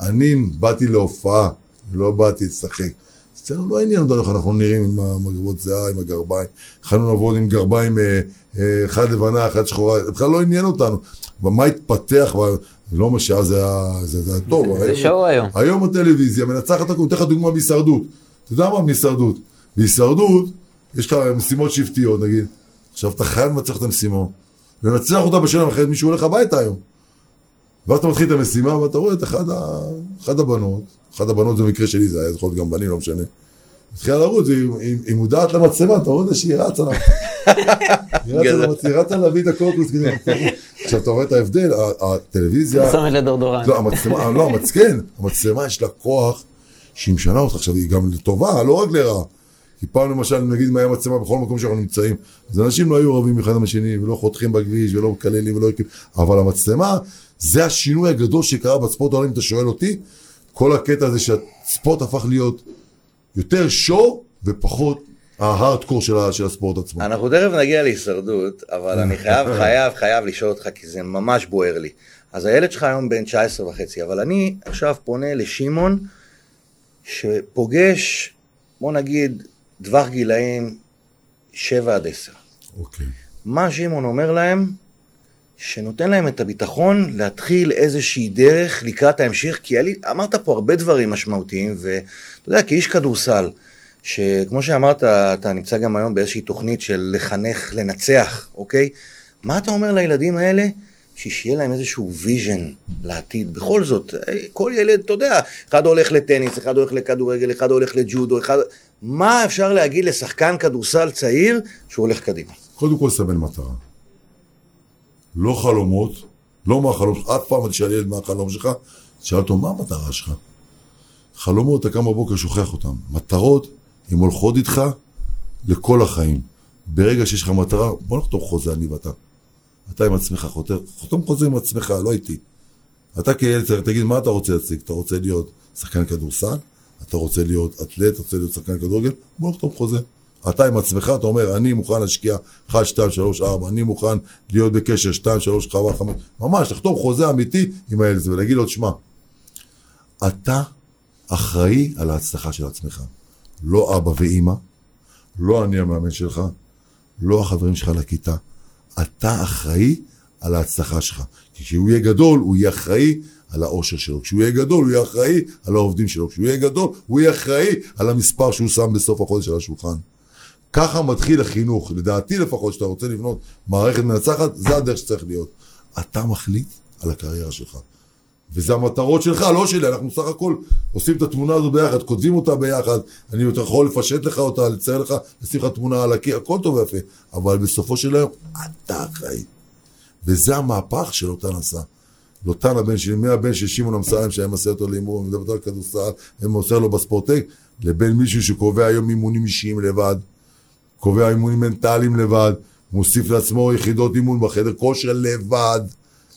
אני באתי להופעה, לא באתי לשחק. אצלנו לא עניין אותנו איך אנחנו נראים עם המגבות זיעה, עם הגרביים. יכולנו לעבוד עם גרביים, אה, אה, אחד לבנה, אחד שחורה, בכלל לא עניין אותנו. ומה התפתח, לא מה שאז זה היה זה, זה טוב. זה שואו היום. היום הטלוויזיה מנצחת הכול, אתן לך דוגמה מהישרדות. אתה יודע מה מהישרדות? בהישרדות יש לך משימות שבטיות נגיד. עכשיו אתה חייב לנצח את המשימה. לנצח אותה בשלם אחרת מישהו הולך הביתה היום. ואז אתה מתחיל את המשימה ואתה רואה את אחד, ה... אחד הבנות, אחד הבנות זה מקרה שלי, זה היה יכול להיות גם בנים, לא משנה. התחילה לרוץ, היא מודעת למצלמה, אתה רואה שהיא רצה לה. היא רצה להביא את הקורקוס כדי... עכשיו אתה רואה את ההבדל, הטלוויזיה... שמת לדורדורן. לא, המצלמה, לא, כן, המצלמה יש לה כוח שהיא משנה אותך, עכשיו היא גם לטובה, לא רק לרעה. כי פעם למשל, נגיד אם היה מצלמה בכל מקום שאנחנו נמצאים, אז אנשים לא היו רבים אחד עם השני, ולא חותכים בכביש, ולא מקללים, ולא... אבל המצלמה, זה השינוי הגדול שקרה בספורט העולם, אם אתה שואל אותי, כל הקטע הזה שהספורט הפך להיות יותר שואו ופחות ההארדקור של, של הספורט עצמו. אנחנו תכף נגיע להישרדות, אבל אני חייב, חייב, חייב לשאול אותך, כי זה ממש בוער לי. אז הילד שלך היום בן 19 וחצי, אבל אני עכשיו פונה לשמעון, שפוגש, בוא נגיד, טווח גילאים 7 עד 10. אוקיי. מה שמעון אומר להם? שנותן להם את הביטחון להתחיל איזושהי דרך לקראת ההמשך, כי לי, אמרת פה הרבה דברים משמעותיים, ואתה יודע, כאיש כדורסל, שכמו שאמרת, אתה נמצא גם היום באיזושהי תוכנית של לחנך, לנצח, אוקיי? מה אתה אומר לילדים האלה? שיהיה להם איזשהו vision לעתיד. בכל זאת, כל ילד, אתה יודע, אחד הולך לטניס, אחד הולך לכדורגל, אחד הולך לג'ודו, אחד... מה אפשר להגיד לשחקן כדורסל צעיר שהוא הולך קדימה? קודם כל סמן מטרה. לא חלומות, לא מה החלום שלך, אף פעם תשאל ילד מה החלום שלך, תשאל אותו מה המטרה שלך. חלומות, אתה קם בבוקר, שוכח אותם. מטרות, הן הולכות איתך לכל החיים. ברגע שיש לך מטרה, בוא נחתום חוזה אני ואתה. אתה עם עצמך חותר, חתום חוזה עם עצמך, לא איתי. אתה כילד צריך, תגיד, מה אתה רוצה להציג? אתה רוצה להיות שחקן כדורסל? אתה רוצה להיות אתלט? אתה רוצה להיות שחקן כדורגל? בוא נחתום חוזה. אתה עם עצמך, אתה אומר, אני מוכן להשקיע 1, 2, 3, 4, אני מוכן להיות בקשר 2, 3, 4, 5, ממש, לחתום חוזה אמיתי עם הילד הזה ולהגיד לו, תשמע, אתה אחראי על ההצלחה של עצמך. לא אבא ואימא, לא אני המאמן שלך, לא החברים שלך לכיתה. אתה אחראי על ההצלחה שלך. כי כשהוא יהיה גדול, הוא יהיה אחראי על האושר שלו. כשהוא יהיה גדול, הוא יהיה אחראי על העובדים שלו. כשהוא יהיה גדול, הוא יהיה אחראי על המספר שהוא שם בסוף החודש על השולחן. ככה מתחיל החינוך, לדעתי לפחות, שאתה רוצה לבנות מערכת מנצחת, זה הדרך שצריך להיות. אתה מחליט על הקריירה שלך. וזה המטרות שלך, לא שלי, אנחנו סך הכל עושים את התמונה הזו ביחד, כותבים אותה ביחד, אני יכול לפשט לך אותה, לצייר לך, לשים לך תמונה על הקיר, הכל טוב ויפה, אבל בסופו של היום, אתה אחראי. וזה המהפך של אותן עשה. לוטן הבן שלי, מהבן של שמעון אמסלם שהיה מסר אותו לאימון, מדבר על כדורסל, ומוסר לו בספורטק, לבין מישהו שקובע היום אימונים אישיים לבד, קובע אימונים מנטליים לבד, מוסיף לעצמו יחידות אימון בחדר כושר לבד,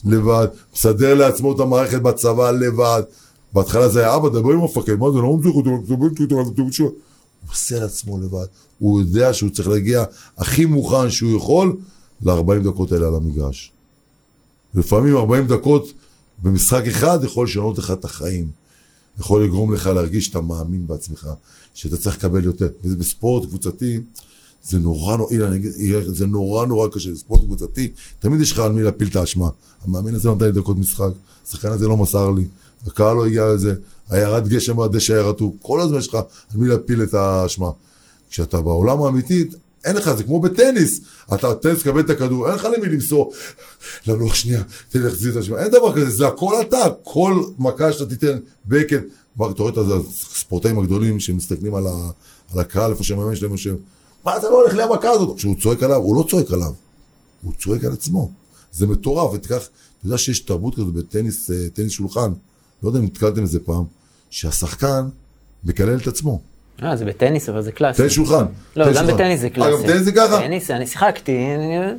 לבד, מסדר לעצמו את המערכת בצבא לבד. בהתחלה זה היה אבא, דבר עם המפקד, מה זה, לא מצליח אותי, הוא עושה לעצמו לבד. הוא יודע שהוא צריך להגיע הכי מוכן שהוא יכול ל-40 דקות האלה על המגרש. לפעמים 40 דקות במשחק אחד יכול לשנות לך את החיים. יכול לגרום לך להרגיש שאתה מאמין בעצמך, שאתה צריך לקבל יותר. וזה בספורט קבוצתי, זה נורא נורא, אגיד, זה נורא נורא קשה, ספורט קבוצתי, תמיד יש לך על מי להפיל את האשמה. המאמן הזה נתן לי דקות משחק, השחקן הזה לא מסר לי, הקהל לא הגיע לזה, הירד גשם והדשא היה רטוב, כל הזמן יש לך על מי להפיל את האשמה. כשאתה בעולם האמיתי, אין לך, זה כמו בטניס, אתה טניס, קבל את הכדור, אין לך למי למסור, לנוח שנייה, תן לי להחזיר את השמע, אין דבר כזה, זה הכל אתה, כל מכה שאתה תיתן, בקן, אתה רואה את הספורטאים הגדולים שמסתכלים על, ה, על הקהל, איפה שהמאמן שלהם יושב, מה אתה לא הולך למכה הזאת? כשהוא צועק עליו, הוא לא צועק עליו, הוא צועק על עצמו. זה מטורף, ותיקח, אתה יודע שיש תרבות כזאת בטניס אה, טניס שולחן, לא יודע אם נתקלתם בזה פעם, שהשחקן מקלל את עצמו. אה, זה בטניס, אבל זה קלאסי. טניס שולחן. לא, גם בטניס זה קלאסי. אגב, טניס זה ככה? טניס, אני שיחקתי,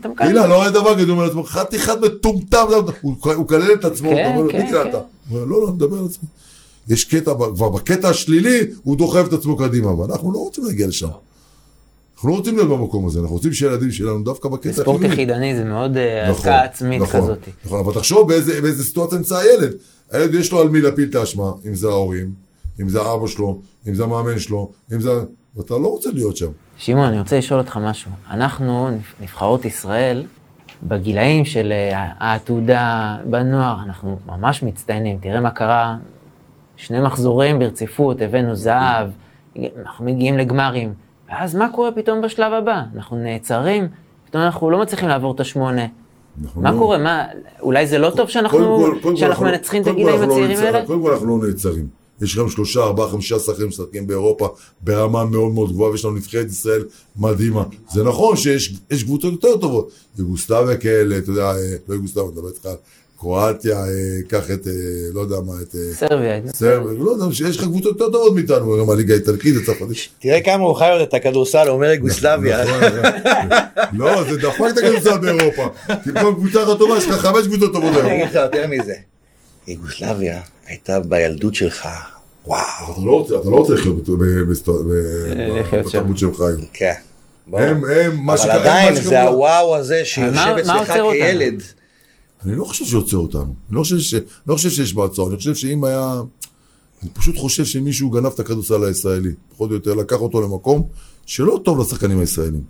אתה מקלל. אילן, לא היה דבר כזה, הוא אומר לעצמו, חתיכת אחד מטומטם, הוא מקלל את עצמו, כן, אתה אומר, כן, מי קללת? כן. הוא אומר, לא, לא, מדבר על עצמי. יש קטע, כבר בקטע השלילי, הוא דוחף את עצמו קדימה, ואנחנו לא רוצים להגיע לשם. אנחנו לא רוצים להיות במקום הזה, אנחנו רוצים שהילדים שלנו דווקא בקטע ספורט החיובי. יחידני זה מאוד אה, נכון, עצמית נכון, כזאת. נכון, אבל תחשוב באיזה, באיזה סיטואציה נמצא הילד. הילד יש לו על מי להפיל את האשמה, אם זה ההורים, אם זה אבא שלו, אם זה המאמן שלו, אם זה... ואתה לא רוצה להיות שם. שמעון, אני רוצה לשאול אותך משהו. אנחנו, נבחרות ישראל, בגילאים של אה, העתודה בנוער, אנחנו ממש מצטיינים. תראה מה קרה, שני מחזורים ברציפות, הבאנו זהב, אנחנו מגיעים לגמרים. ואז מה קורה פתאום בשלב הבא? אנחנו נעצרים, פתאום אנחנו לא מצליחים לעבור את השמונה. מה לא- קורה? מה, אולי זה לא טוב שאנחנו, קודם כל- קודם כל שאנחנו אנחנו- מנצחים את הגילאים לא הצעירים. האלה? קודם כל אנחנו לא נעצרים. יש גם שלושה, ארבעה, חמישה שחקנים משחקים באירופה ברמה מאוד מאוד גבוהה, ויש לנו נבחרת ישראל מדהימה. זה נכון שיש יש קבוצות יותר טובות. יוגוסלביה כאלה, אתה יודע, אה, לא יוגוסלביה, אני מדבר איתך על קרואטיה, אה, קח את, אה, לא יודע מה, את... אה, סרביה. סרביה, לא יודע, שיש לך קבוצות יותר טובות מאיתנו, גם הליגה האיטלקית, הצרפתית. תראה כמה הוא חי עוד את הכדורסל, הוא אומר יוגוסלביה. נכון, נכון. לא, זה דפק את הכדורסל באירופה. כי במקום קבוצה אחת טובה, יש לך חמש קבוצות טובות אני היום. אגיד לך יותר מזה. יוגוסלביה הייתה בילדות שלך, וואו. אתה לא רוצה, אתה לא לחיות. בתרבות שהם חיו. כן. הם, הם, מה אבל שקרה, עדיין מה זה הוואו הזה שיושב אצלך? כילד. אני לא חושב שעוצר אותנו. אני לא חושב ש- לא חושב שיש מעצור. אני חושב שאם היה... אני פשוט חושב שמישהו גנב את הכדורסל הישראלי. פחות או יותר לקח אותו למקום שלא טוב לשחקנים הישראלים.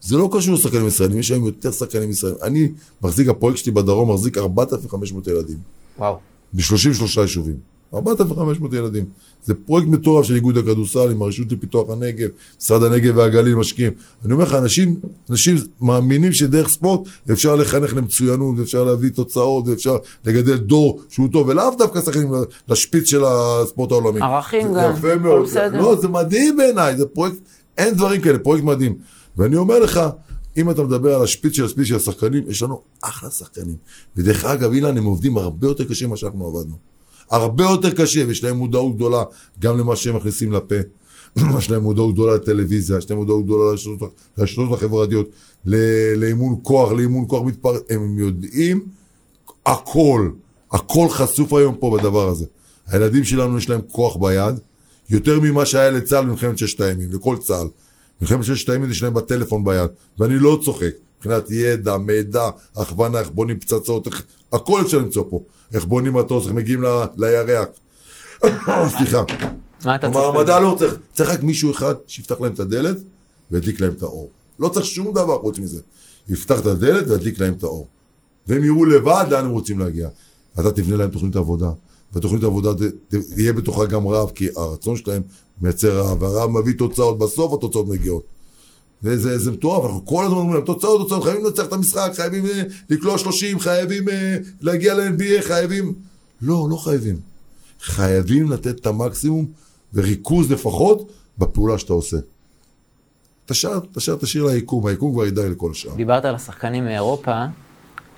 זה לא קשור לשחקנים ישראלים, יש היום יותר שחקנים ישראלים. אני מחזיק, הפרויקט שלי בדרום מחזיק 4,500 ילדים. וואו. ב-33 יישובים. 4,500 ילדים. זה פרויקט מטורף של איגוד הכדורסל עם הרשות לפיתוח הנגב, משרד הנגב והגליל משקיעים. אני אומר לך, אנשים, אנשים מאמינים שדרך ספורט אפשר לחנך למצוינות, אפשר להביא תוצאות, ואפשר לגדל דור שהוא טוב, ולאו דווקא שחקנים לשפיץ של הספורט העולמי. ערכים זה גם, יפה מאוד. בסדר. לא, זה מדהים בעיניי, זה פרויקט, אין דברים כאלה, פרויקט מדהים. ואני אומר לך, אם אתה מדבר על השפיץ של השפיץ של השחקנים, יש לנו אחלה שחקנים. ודרך אגב, אילן, הם עובדים הרבה יותר קשה ממה שאנחנו עבדנו. הרבה יותר קשה, ויש להם מודעות גדולה גם למה שהם מכניסים לפה. יש להם מודעות גדולה לטלוויזיה, יש להם מודעות גדולה לרשתות- החברתיות, לאימון כוח, לאימון כוח מתפרץ, הם יודעים הכל, הכל חשוף היום פה בדבר הזה. הילדים שלנו יש להם כוח ביד, יותר ממה שהיה לצה"ל במלחמת ששת הימים, לכל צה"ל. מלחמת ששת הימים יש להם בטלפון ביד, ואני לא צוחק. מבחינת ידע, מידע, הכוונה, איך בונים פצצות, איך, הכל אפשר למצוא פה. איך בונים מטוס, איך מגיעים ל- לירח. סליחה. המדע לא צריך, צריך רק מישהו אחד שיפתח להם את הדלת וידליק להם את האור. לא צריך שום דבר חוץ מזה. יפתח את הדלת וידליק להם את האור. והם יראו לבד לאן הם רוצים להגיע. אתה תבנה להם תוכנית עבודה, ותוכנית עבודה ת- ת- יהיה בתוכה גם רעב, כי הרצון שלהם מייצר רעב, והרעב מביא תוצאות, בסוף התוצאות מגיעות. וזה זה מטורף, אנחנו כל הזמן אומרים להם, תוצאות, תוצאות, חייבים לנצח את המשחק, חייבים אה, לקלוע 30, חייבים אה, להגיע ל-NBA, חייבים... לא, לא חייבים. חייבים לתת את המקסימום וריכוז לפחות בפעולה שאתה עושה. תשאר, תשאר, תשאיר ליקום, היקום כבר ידע לכל השאר. דיברת על השחקנים מאירופה,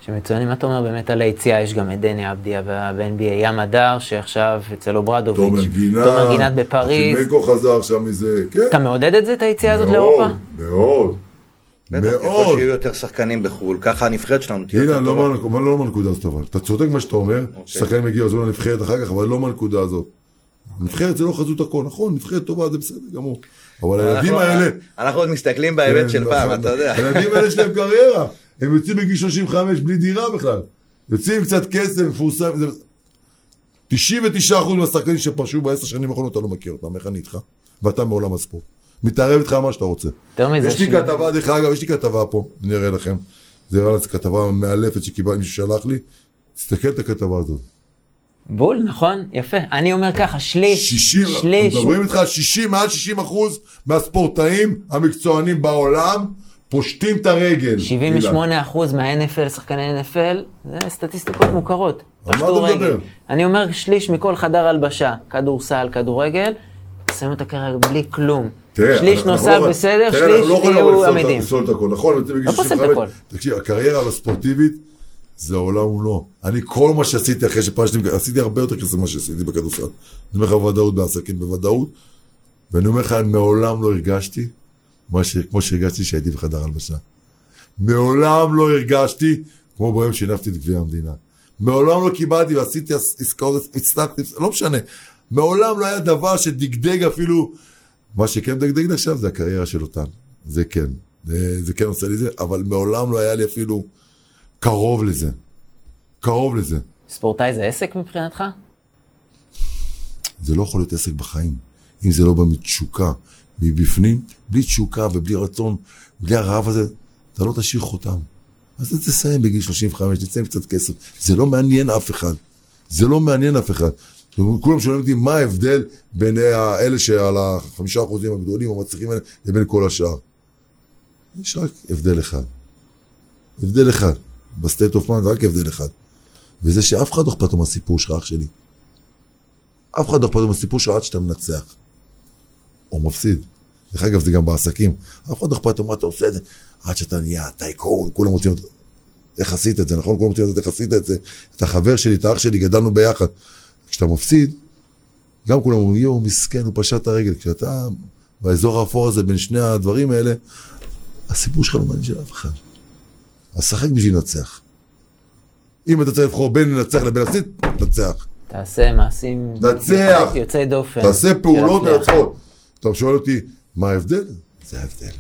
שמצוינים, מה אתה אומר באמת על היציאה? יש גם את דני אבדיה ב-NBA, ים הדר, שעכשיו אצל אוברדוביץ'. תומר גינת, תומר גינת בפריז. חימנקו חזר עכשיו מזה, כן. אתה מעודד את זה, את היציאה הזאת מאוד, לאירופה? מאוד. בטח, ככל מאוד. שיהיו יותר שחקנים בחו"ל, ככה הנבחרת שלנו תהיה יותר לא טובה. מה- לא מהנקודה הזאת אבל. אתה צודק מה שאתה אומר, אוקיי. ששחקנים יגיעו עזבו לנבחרת אחר כך, אבל לא מהנקודה הזאת. נבחרת זה לא חזות הכל, נכון, נבחרת טובה זה בסדר גמור. אבל הילדים האלה... אנחנו עוד מסתכלים בהיבט כן, של פעם, נכון. אתה יודע. הילדים האלה יש להם קריירה, הם יוצאים בגיל 35 בלי דירה בכלל. יוצאים עם קצת כסף, מפורסם. זה- 99% מהשחקנים שפרשו בעשר שנים האחרונות, אתה לא מכיר אותם, איך אני איתך? ואתה מעולם הספורט. מתערב איתך מה שאתה רוצה. יותר מזה, יש לי ש- כתבה, דרך אגב, יש לי כתבה פה, אני אראה לכם. זה נראה לי כתבה מאלפת שקיבל, מישהו שלח לי. תסתכל את הכתבה הזאת. בול, נכון? יפה. אני אומר ככה, שליש, 60, שליש, מדברים איתך על 60, מעל 60 אחוז מהספורטאים המקצוענים בעולם פושטים את הרגל. 78% מה-NFL, שחקני NFL, זה סטטיסטיקות מוכרות. על מה אתה. מדבר? אני אומר שליש מכל חדר הלבשה, כדורסל, כדורגל, מסיים את הקריירה בלי כלום. תראה, שליש אנחנו נוסף לא- בסדר, תראה, אנחנו שליש לא יכולים יהיו לפסול את- עמידים. לפסול את הכל, נכון? לא פוסל את 65. הכל. תקשיב, הקריירה הספורטיבית זה עולם ומלואו. אני כל מה שעשיתי אחרי שפרשתי, עשיתי הרבה יותר כסף ממה שעשיתי בכדורסל. אני אומר לך בוודאות בעסקים, בוודאות. ואני אומר לך, מעולם לא הרגשתי ש- כמו שהרגשתי כשהייתי בחדר הלבשה. מעולם לא הרגשתי כמו ביום שהנפתי את גביע המדינה. מעולם לא קיבלתי ועשיתי עס- עסקאות, הצלחתי, לא משנה. מעולם לא היה דבר שדגדג אפילו, מה שכן מדגדג לי עכשיו זה הקריירה של אותן. זה כן. זה, זה כן עושה לי זה, אבל מעולם לא היה לי אפילו קרוב לזה. קרוב לזה. ספורטאי זה עסק מבחינתך? זה לא יכול להיות עסק בחיים. אם זה לא בא מתשוקה, מבפנים, בלי תשוקה ובלי רצון, בלי הרעב הזה, אתה לא תשאיר חותם. אז אתה תסיים בגיל 35, תצא עם קצת כסף. זה לא מעניין אף אחד. זה לא מעניין אף אחד. כולם שואלים אותי מה ההבדל בין האלה שעל החמישה אחוזים הגדולים המצליחים האלה לבין כל השאר. יש רק הבדל אחד. הבדל אחד. ב state of mind רק הבדל אחד. וזה שאף אחד לא אכפת לו מהסיפור שלך, אח שלי. אף אחד לא אכפת לו מהסיפור שלך עד שאתה מנצח. או מפסיד. דרך אגב, זה גם בעסקים. אף אחד לא אכפת לו מה אתה עושה את זה. עד שאתה נהיה טייקון, כולם רוצים לדעת איך עשית את זה, נכון? כולם רוצים לדעת איך עשית את זה. אתה חבר שלי, אתה אח שלי, גדלנו ביחד. כשאתה מפסיד, גם כולם אומרים, יואו, מסכן, הוא פשט את הרגל. כשאתה באזור האפור הזה בין שני הדברים האלה, הסיפור שלך לא מעניין של אף אחד. אז שחק בשביל לנצח. אם אתה צריך לבחור בין לנצח לבין להפסיד, תנצח. תעשה מעשים. יוצאי דופן. תעשה פעולות. מנצחות. אתה שואל אותי, מה ההבדל? זה ההבדל.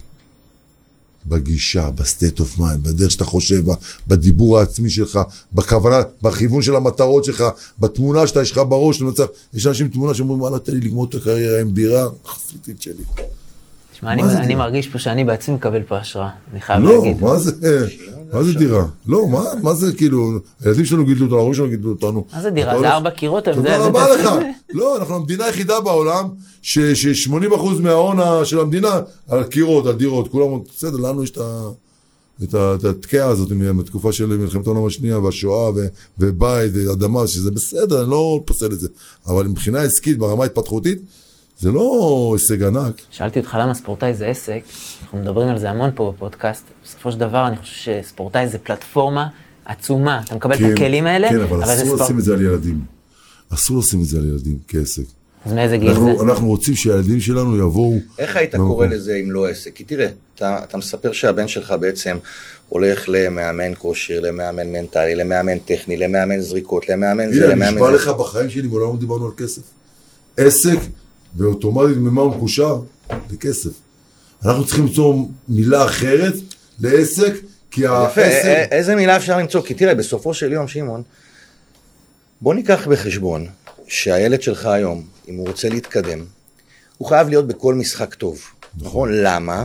בגישה, ב state of mind, בדרך שאתה חושב, בדיבור העצמי שלך, בכוונה, בכיוון של המטרות שלך, בתמונה שאתה, יש לך בראש, מנצח. יש אנשים עם תמונה שאומרים, וואלה, תן לי לגמור את הקריירה עם דירה חסידית שלי. תשמע, אני- זה אני? מרגיש פה שאני בעצמי מקבל פה השראה, אני חייב לא, להגיד. מה זה, מה זה דירה? לא, מה, מה זה כאילו, הילדים שלנו גידלו אותנו, ההורים שלנו גידלו אותנו. מה זה דירה? זה ארבע קירות, אתה יודע, תודה זה- רבה זה- לך. לא, אנחנו המדינה היחידה בעולם ש-80% מההון של המדינה על קירות, על דירות, כולם, בסדר, לנו יש את ה... את ה- את התקיעה הזאת מהתקופה של מלחמת העולם השנייה והשואה ו- ובית ואדמה, שזה בסדר, אני לא פוסל את זה. אבל מבחינה עסקית, ברמה ההתפתחותית, זה לא הישג ענק. שאלתי אותך למה ספורטאי זה עסק, אנחנו מדברים על זה המון פה בפודקאסט, בסופו של דבר אני חושב שספורטאי זה פלטפורמה עצומה, אתה מקבל את הכלים האלה, כן, אבל זה אסור. לשים את זה על ילדים. אסור לשים את זה על ילדים כעסק. אז מאיזה גיל זה? אנחנו, אנחנו רוצים שהילדים שלנו יבואו... איך היית במקום. קורא לזה אם לא עסק? כי תראה, אתה, אתה מספר שהבן שלך בעצם הולך למאמן כושר, למאמן מנטלי, למאמן טכני, למאמן זריקות, למאמן זה, הנה, למאמן נשבע זה. לך בחיים שלי, מעולם לא דיברנו על כסף. עסק, ואוטומטית ממה הוא מקושר? לכסף. אנחנו צריכים למצוא מילה אחרת לעסק, כי יפה, העסק... איזה מילה אפשר למצוא? כי תראה, בסופו של יום, שמעון, בוא ניקח בחשבון שהילד שלך היום, אם הוא רוצה להתקדם, הוא חייב להיות בכל משחק טוב, נכון? למה?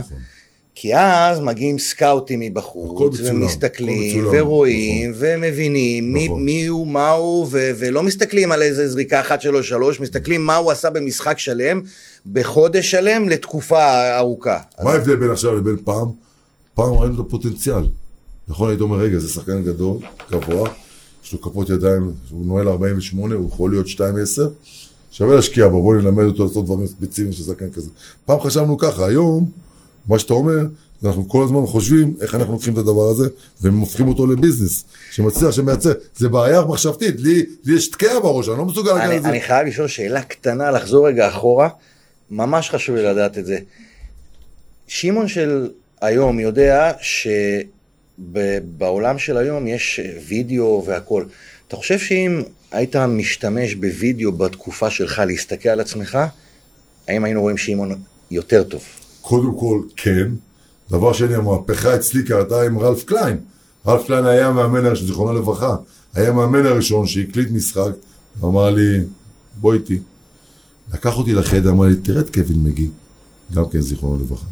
כי אז מגיעים סקאוטים מבחוץ, ומסתכלים, מצולם, ורואים, ומבינים מי, נכון. מי הוא, מה הוא, ו- ולא מסתכלים על איזה זריקה אחת שלו שלוש, מסתכלים מה הוא עשה במשחק שלם, בחודש שלם, לתקופה ארוכה. מה ההבדל בין עכשיו לבין פעם? פעם ראינו את הפוטנציאל. נכון, היית אומר, רגע, זה שחקן גדול, גבוה, יש לו כפות ידיים, הוא נועל 48, הוא יכול להיות 2-10, שווה להשקיע בו, בוא נלמד אותו לעשות דברים ספציפיים של שחקן כזה. פעם חשבנו ככה, היום, מה שאתה אומר, אנחנו כל הזמן חושבים איך אנחנו לוקחים את הדבר הזה והופכים אותו לביזנס, שמצליח, שמייצר. זה בעיה מחשבתית, לי, לי יש תקיעה בראש, אני לא מסוגל להגיע אני, לזה. אני חייב לשאול שאלה קטנה, לחזור רגע אחורה, ממש חשוב לי לדעת את זה. שמעון של היום יודע שבעולם של היום יש וידאו והכל. אתה חושב שאם היית משתמש בווידאו בתקופה שלך להסתכל על עצמך, האם היינו רואים שמעון יותר טוב? קודם כל, כן. דבר שני, המהפכה אצלי קרתה עם רלף קליין. רלף קליין היה המאמן זיכרונו לברכה, היה המאמן הראשון שהקליט משחק, ואמר לי, בוא איתי. לקח אותי לחדר, אמר לי, תראה את קווין מגי, גם כן זיכרונו לברכה.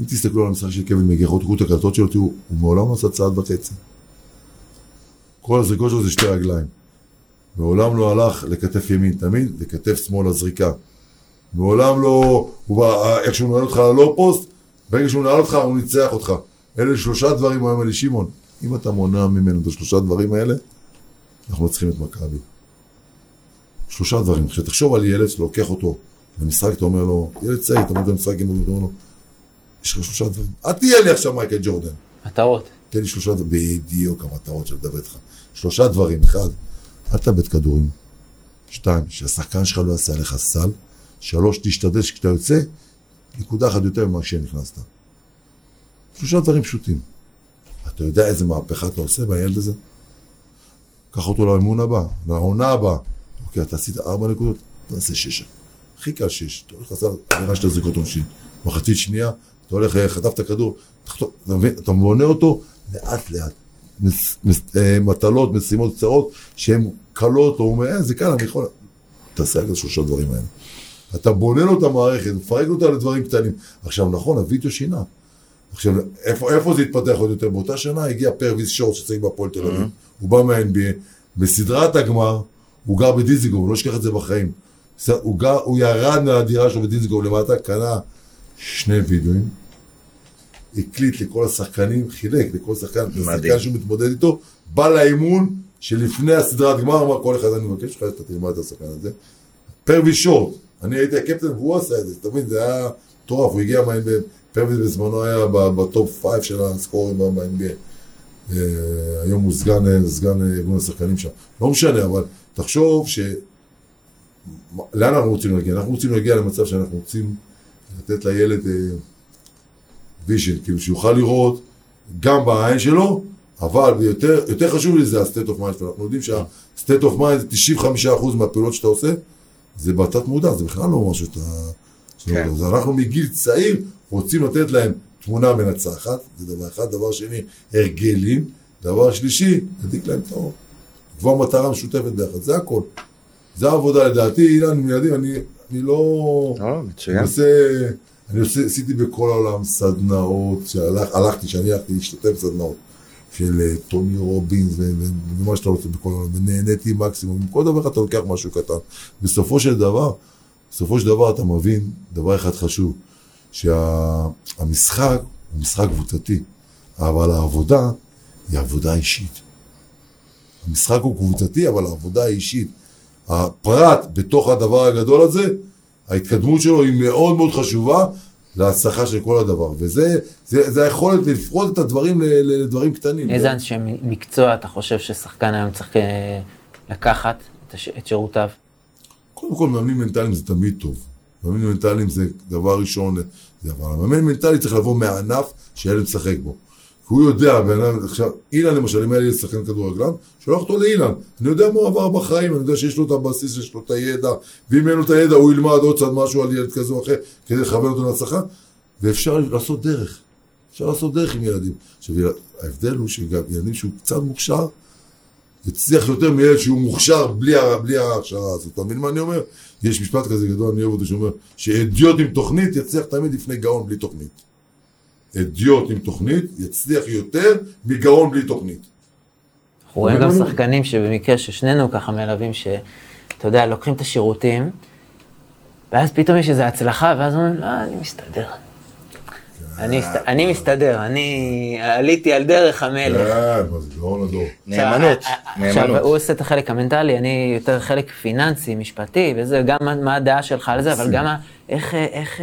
אם תסתכלו על המשחק של קווין מגי, תראו את הקלטות שלו, תראו, הוא מעולם לא עשה צעד וחצי. כל הזריקות שלו זה שתי רגליים. מעולם לא הלך לכתף ימין, תמיד לכתף שמאל הזריקה. מעולם לא, הוא בא, איך שהוא נועל אותך ללא פוסט, ברגע שהוא נועל אותך הוא ניצח אותך. אלה שלושה דברים, הוא אומר לי, שמעון, אם אתה מונע ממנו את השלושה דברים האלה, אנחנו מצליחים את מכבי. שלושה דברים. כשתחשוב על ילד שלוקח אותו למשחק, אתה אומר לו, ילד צעיר, אתה אומר למשחק, אתה אומר לו, יש לך שלושה דברים. אל תהיה לי עכשיו מייקל ג'ורדן. מטרות. תן לי שלושה דברים, בדיוק המטרות של לדבר איתך. שלושה דברים, אחד, אל תאבד כדורים. שתיים, שהשחקן שלך לא יעשה עליך סל. שלוש, תשתדל שכשאתה יוצא, נקודה אחת יותר ממה שנכנסת. שלושה דברים פשוטים. אתה יודע איזה מהפכה אתה עושה בילד הזה? קח אותו לאימון הבא, לעונה הבאה. אוקיי, אתה עשית ארבע נקודות, תעשה שש. הכי קל שש. אתה הולך לעשות עבירה של זריקות עונשין. מחצית שנייה, אתה הולך, אה, חטף את הכדור, אתה מבין? אתה בונה אותו לאט לאט. אה, מטלות, משימות קצרות, שהן קלות, או הוא אומר, אה, זה קל, אני יכול... תעשה רק את השלושה דברים האלה. אתה בונה לו את המערכת, מפרק אותה לדברים קטנים. עכשיו, נכון, הווידאו שינה. עכשיו, איפה, איפה זה התפתח עוד יותר? באותה שנה הגיע פרוויס שורט שצריך בהפועל תל אביב. הוא בא מה-NBA. בסדרת הגמר, הוא גר בדיזנגוף, הוא לא אשכח את זה בחיים. הוא, גר, הוא ירד מהדירה שלו בדיזנגוף למטה, קנה שני וידאוים, הקליט לכל השחקנים, חילק לכל שחקן. השחקן שהוא מתמודד איתו, בא לאימון שלפני הסדרת גמר, אמר כל אחד, אני מבקש ממך, אתה תלמד את השחקן הזה. פרוויס שורט, אני הייתי הקפטן והוא עשה את זה, מבין, זה היה מטורף, הוא הגיע מה-NBA, פרוויס בזמנו היה ב top five של ה scorers ב-NBA. אה, היום הוא סגן, אה, סגן אה, ארגון השחקנים שם. לא משנה, אבל תחשוב ש... לאן אנחנו רוצים להגיע? אנחנו רוצים להגיע למצב שאנחנו רוצים לתת לילד vision, כאילו שיוכל לראות גם בעין שלו, אבל יותר, יותר חשוב לי זה ה-state of mind שלו. אנחנו יודעים שה-state of mind זה 95% מהפעולות שאתה עושה, זה בתת מודע, זה בכלל לא משהו שאתה... כן. לא יודע. אז אנחנו מגיל צעיר רוצים לתת להם תמונה מנצחת, זה דבר אחד. דבר שני, הרגלים. דבר שלישי, להדליק להם את האור. לקבוע מטרה משותפת ביחד, זה הכל. זה העבודה לדעתי, אילן, עם ילדים, אני, אני לא... לא, לא, אני מצוין. עושה, אני עושה, עשיתי בכל העולם סדנאות, שהלך, הלכתי, שאני הלכתי להשתתף בסדנאות של אה, טוני רובינס ומה שאתה רוצה בכל העולם, ונהניתי מקסימום, כל דבר אתה לוקח משהו קטן. בסופו של דבר, בסופו של דבר אתה מבין דבר אחד חשוב, שהמשחק הוא משחק קבוצתי, אבל העבודה היא עבודה אישית. המשחק הוא קבוצתי, אבל העבודה היא אישית. הפרט בתוך הדבר הגדול הזה, ההתקדמות שלו היא מאוד מאוד חשובה להצלחה של כל הדבר. וזה זה, זה היכולת לפרוט את הדברים לדברים קטנים. איזה אנשי מקצוע אתה חושב ששחקן היום צריך אה, לקחת את הש- את שירותיו? קודם כל, מאמנים מנטליים זה תמיד טוב. מאמנים מנטליים זה דבר ראשון, זה אבל המאמן מנטלי צריך לבוא מהענף שהילד משחק בו. כי הוא יודע, עכשיו, אילן למשל, אם היה לי שחקן כדורגלן, שולח אותו לאילן. אני יודע מה הוא עבר בחיים, אני יודע שיש לו את הבסיס, יש לו את הידע, ואם אין לו את הידע, הוא ילמד עוד קצת משהו על ילד כזה או אחר, כדי לכוון אותו להצלחה, ואפשר לעשות דרך. אפשר לעשות דרך עם ילדים. עכשיו, ההבדל הוא שגם ילדים שהוא קצת מוכשר, יצליח יותר מילד שהוא מוכשר בלי, בלי ההכשרה הזאת. אתה מבין מה אני אומר? יש משפט כזה גדול, אני אוהב אותו, שאומר שאדיוט עם תוכנית יצליח תמיד לפני גאון בלי תוכנית. אדיוט עם תוכנית יצליח יותר מגאון בלי תוכנית. אנחנו רואים גם שחקנים שבמקרה ששנינו ככה מלווים, שאתה יודע, לוקחים את השירותים, ואז פתאום יש איזו הצלחה, ואז אומרים, לא, אני מסתדר. אני הסת- אני מסתדר, אני עליתי על דרך המלך. כן, מה זה גאון הדור. נאמנות, עכשיו, עכשיו, נאמנות. הוא עושה את החלק המנטלי, אני יותר חלק פיננסי, משפטי, וזה, גם מה- הדעה שלך על זה, אבל גם איך, איך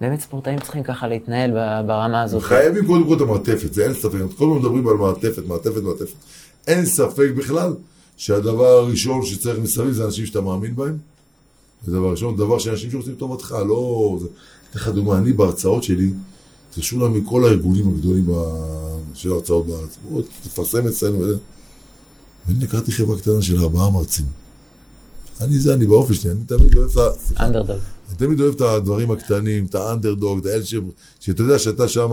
באמת ספורטאים צריכים ככה להתנהל ברמה הזאת. חייבים קודם כל את המעטפת, זה אין ספק. כל הזמן מדברים על מעטפת, מעטפת, מעטפת. אין ספק בכלל שהדבר הראשון שצריך מסביב זה אנשים שאתה מאמין בהם. זה דבר ראשון, דבר שאנשים שרוצים טובתך, לא... זה- אתן לך דוגמה, אני בהרצאות שלי, התקשרו אליי מכל הארגונים הגדולים של ההרצאות בארץ. בואו, תפרסם אצלנו וזה. ואני לקחתי חברה קטנה של ארבעה מרצים. אני זה, אני באופי שלי, אני תמיד אוהב את ה... סליחה. תמיד אוהב את הדברים הקטנים, את האנדרדוג, את האלה. שאתה יודע שאתה שם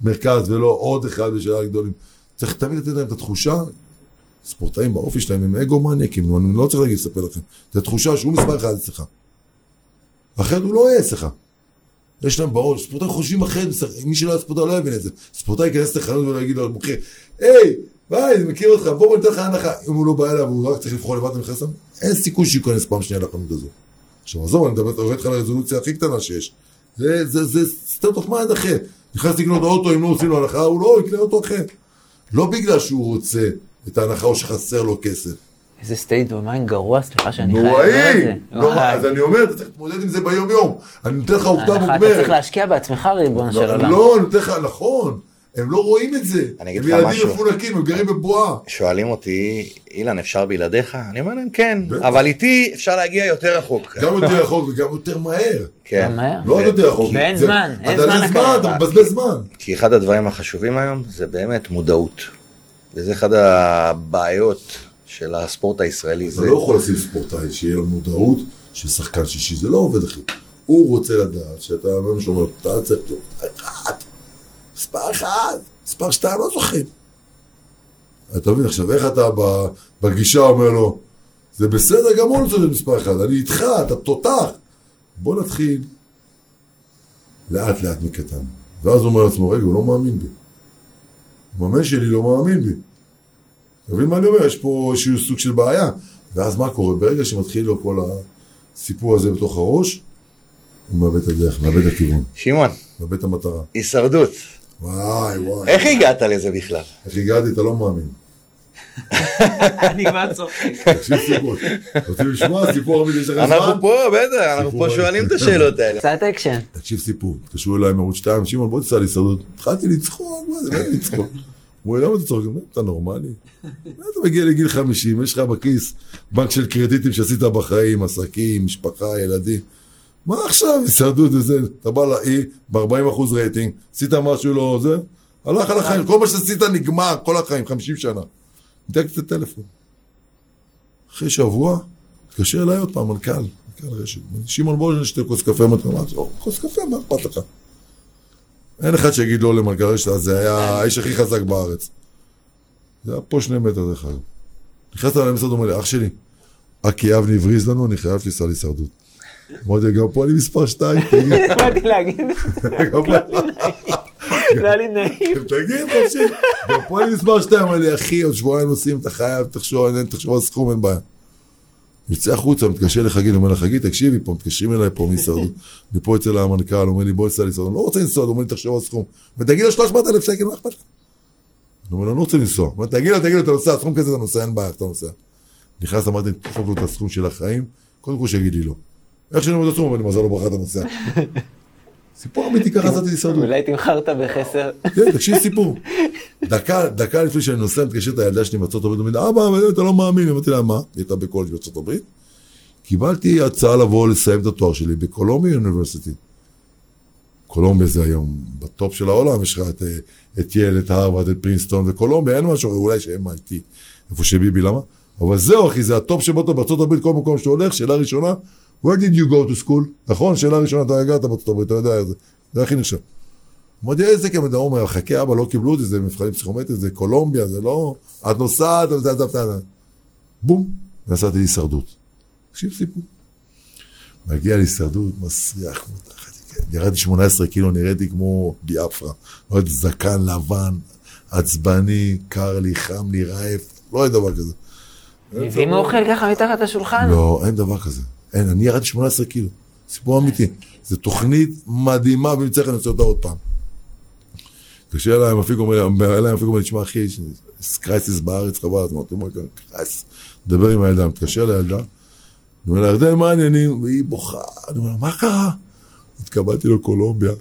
מרכז ולא עוד אחד בשאלה הגדולים. צריך תמיד לתת להם את התחושה, ספורטאים באופי שלהם הם אגו מניאקים, אני לא צריך להגיד, לספר לכם. את התחושה שהוא מספר אחד אצלך. אחרת הוא לא יהיה אצלך. יש להם בראש, ספורטאים חושבים אחרת, מי שלא היה ספורטאי לא יבין את זה. ספורטאי ייכנס לחנות ולהגיד לו, מוכר, היי, ביי, אני מכיר אותך, בוא ניתן לך הנחה. אם הוא לא בא אליו, הוא רק צריך לבחור לבד ומכנס להם, אין סיכוי שהוא ייכנס פעם שנייה לחנות הזו. עכשיו עזוב, אני מדבר יורד לך לרזולוציה הכי קטנה שיש. זה, זה, זה state of mind אחר. נכנס לקנות אוטו, אם לא עושים לו הנחה, הוא לא יקנה אוטו אחר. לא בגלל שהוא רוצה את ההנחה או שחסר לו כסף. איזה state of mind גרוע, סליחה שאני חייב לומר את נוראי! זה. נורא, וואי. אז אני אומר, אתה צריך להתמודד עם זה ביום יום. אני נותן לך עובדה מוגמרת. אתה צריך להשקיע בעצמך, ריבונו של לא, עולם. לא, אני נותן לך, נכון. הם לא רואים את זה. אני אגיד הם לך ילדים משהו. מפונקים, הם גרים בבועה. שואלים אותי, אילן, אפשר בלעדיך? אני אומר להם, כן. אבל איתי אפשר להגיע יותר רחוק. גם יותר רחוק וגם יותר מהר. כן. לא עוד יותר רחוק. ואין זמן, אין זמן אין זמן, לקרב. אתה מבזבז זמן. כי אחד הדברים החשובים היום זה באמת מודעות. וזה אחד הבעיות של הספורט הישראלי. אתה זה לא יכול לשים ספורטאי שיהיה לו מודעות של שחקן שישי, זה לא עובד אחי. הוא רוצה לדעת שאתה, מה שאומר, אתה צריך, אחד, מספר אחד, מספר שתיים, לא זוכרים. אתה מבין עכשיו, איך אתה ב- בגישה אומר לו, זה בסדר גמור לצאת מספר אחד, אני איתך, אתה תותח. בוא נתחיל לאט לאט מקטן. ואז הוא אומר לעצמו, רגע, הוא לא מאמין בי. המאמן שלי לא מאמין בי. אתה מבין מה אני אומר? יש פה איזשהו סוג של בעיה. ואז מה קורה? ברגע שמתחיל לו כל הסיפור הזה בתוך הראש, הוא מאבד את הדרך, מאבד את הכיוון, שמעון, מאבד את המטרה. הישרדות. וואי וואי. איך הגעת לזה בכלל? איך הגעתי, אתה לא מאמין. אני כבר צוחק. תקשיב סיפור. רוצים לשמוע סיפור אמיתי, יש לך זמן? אנחנו פה, בטח, אנחנו פה שואלים את השאלות האלה. קצת אקשן. תקשיב סיפור, התקשרו אליי מערוץ 2, שמעון בוא תיסע להישרדות. התחלתי לצחוק, מה זה, מה זה לצחוק? הוא אומר, למה אתה צוחק? "מה, אתה נורמלי? אתה מגיע לגיל 50, יש לך בכיס בנק של קרדיטים שעשית בחיים, עסקים, משפחה, ילדים. מה עכשיו הישרדות וזה? אתה בא לאי, ב-40% רייטינג, עשית משהו לא זה, הלך על החיים, כל מה שעשית נגמר, כל החיים, 50 שנה. ניתקתי את הטלפון. אחרי שבוע, התקשר אליי עוד פעם, מנכ"ל, מנכ"ל רשת. שמעון בוא נשתה כוס קפה, אמרתי לו, מה זה? כוס קפה, מה אכפת לך? אין אחד שיגיד לא למנכ"ל רשת, אז זה היה האיש הכי חזק בארץ. זה היה פה שני מטר דרך אגב. נכנסת למשרד, אומר לי, אח שלי, אקי אבני הבריז לנו, אני חייב לנסוע להישרדות. אמרתי, גם פה אני מספר שתיים, תגיד, באתי להגיד, לא היה לי נעים. תגיד, תקשיב, גם פה אני מספר שתיים, אמר לי, אחי, עוד שבועיים נוסעים, אתה חייב, תחשוב, תחשוב על סכום, אין בעיה. יוצא החוצה, מתקשר לחגית, אומר לה, חגית, תקשיבי פה, מתקשרים אליי פה מהישרדות. אני פה אצל המנכ"ל, אומר לי, בוא ניסע להישרדות. אני לא רוצה לנסוע, אומר לי, תחשוב על סכום. ותגיד לו 300 אלף שקל, מה אכפת לך? אני אומר לו, אני לא רוצה לנסוע. אומר, תגיד לו, תגיד לו, אתה נוסע, סכום כזה אתה נוסע, אין בעיה, אתה נוסע. נכנס, אמרתי, תדפוק לו את הסכום של החיים, קודם כל שיגיד לי לא. איך שאני את הסכום, אבל מזל לא ברכה אתה נוסע. סיפור אמיתי, ככה יצאתי להישרדות. אולי תמכרת בחסר. כן, תקשיב סיפור. דקה, דקה לפני שאני נוסע, מתקשרת הילדה שלי מארצות הברית, אומרת, אבא, אתה לא מאמין. אמרתי לה, מה? היא הייתה בקולג' בארצות הברית. קיבלתי הצעה לבוא לסיים את התואר שלי בקולומביה אוניברסיטי. קולומביה זה היום בטופ של העולם, יש לך את, את ייל, את הרווארד, את פרינסטון וקולומביה, אין משהו, אולי ש-MIT, איפה שביבי, למה? אבל זהו אחי, זה הטופ שבו בארצות הברית, כל מקום שאתה הולך, שאלה ראשונה, where did you go to school? נכון, שאלה ראשונה, אתה הגעת בארצות הברית, אתה יודע, זה, זה הכי נחשב. אמרתי, איזה כמד, הוא אומר, חכה אבא, לא קיבלו אותי, זה מבחנים פסיכומטריים, זה קולומביה, זה לא... את נוסעת, אתה יודע, אתה בום, נסעתי להישרדות. תקשיב סיפור. מגיע להישרדות, מסריח. ירדתי 18 קילו, נראיתי כמו ביאפרה. לא יודע, זקן לבן, עצבני, קר לי, חם לי, רעב, לא היה דבר כזה. מביאים אוכל ככה מתחת לשולחן? לא, אין דבר כזה. אין, אני ירדתי 18 קילו. סיפור אמיתי. זו תוכנית מדהימה, ואם צריך אני אעשה אותה עוד פעם. התקשר אליי המפיק, אומר לי, אליי המפיק אומר תשמע אחי, יש קרייסיס בארץ, חבל, אז אמרתי, מה כאן, קרייסיס. מדבר עם הילדה, מתקשר לילדה, אני אומר לה, ירדן, מה העניינים? והיא בוכה, אני אומר לה, מה קרה? התקבלתי לקולומביה.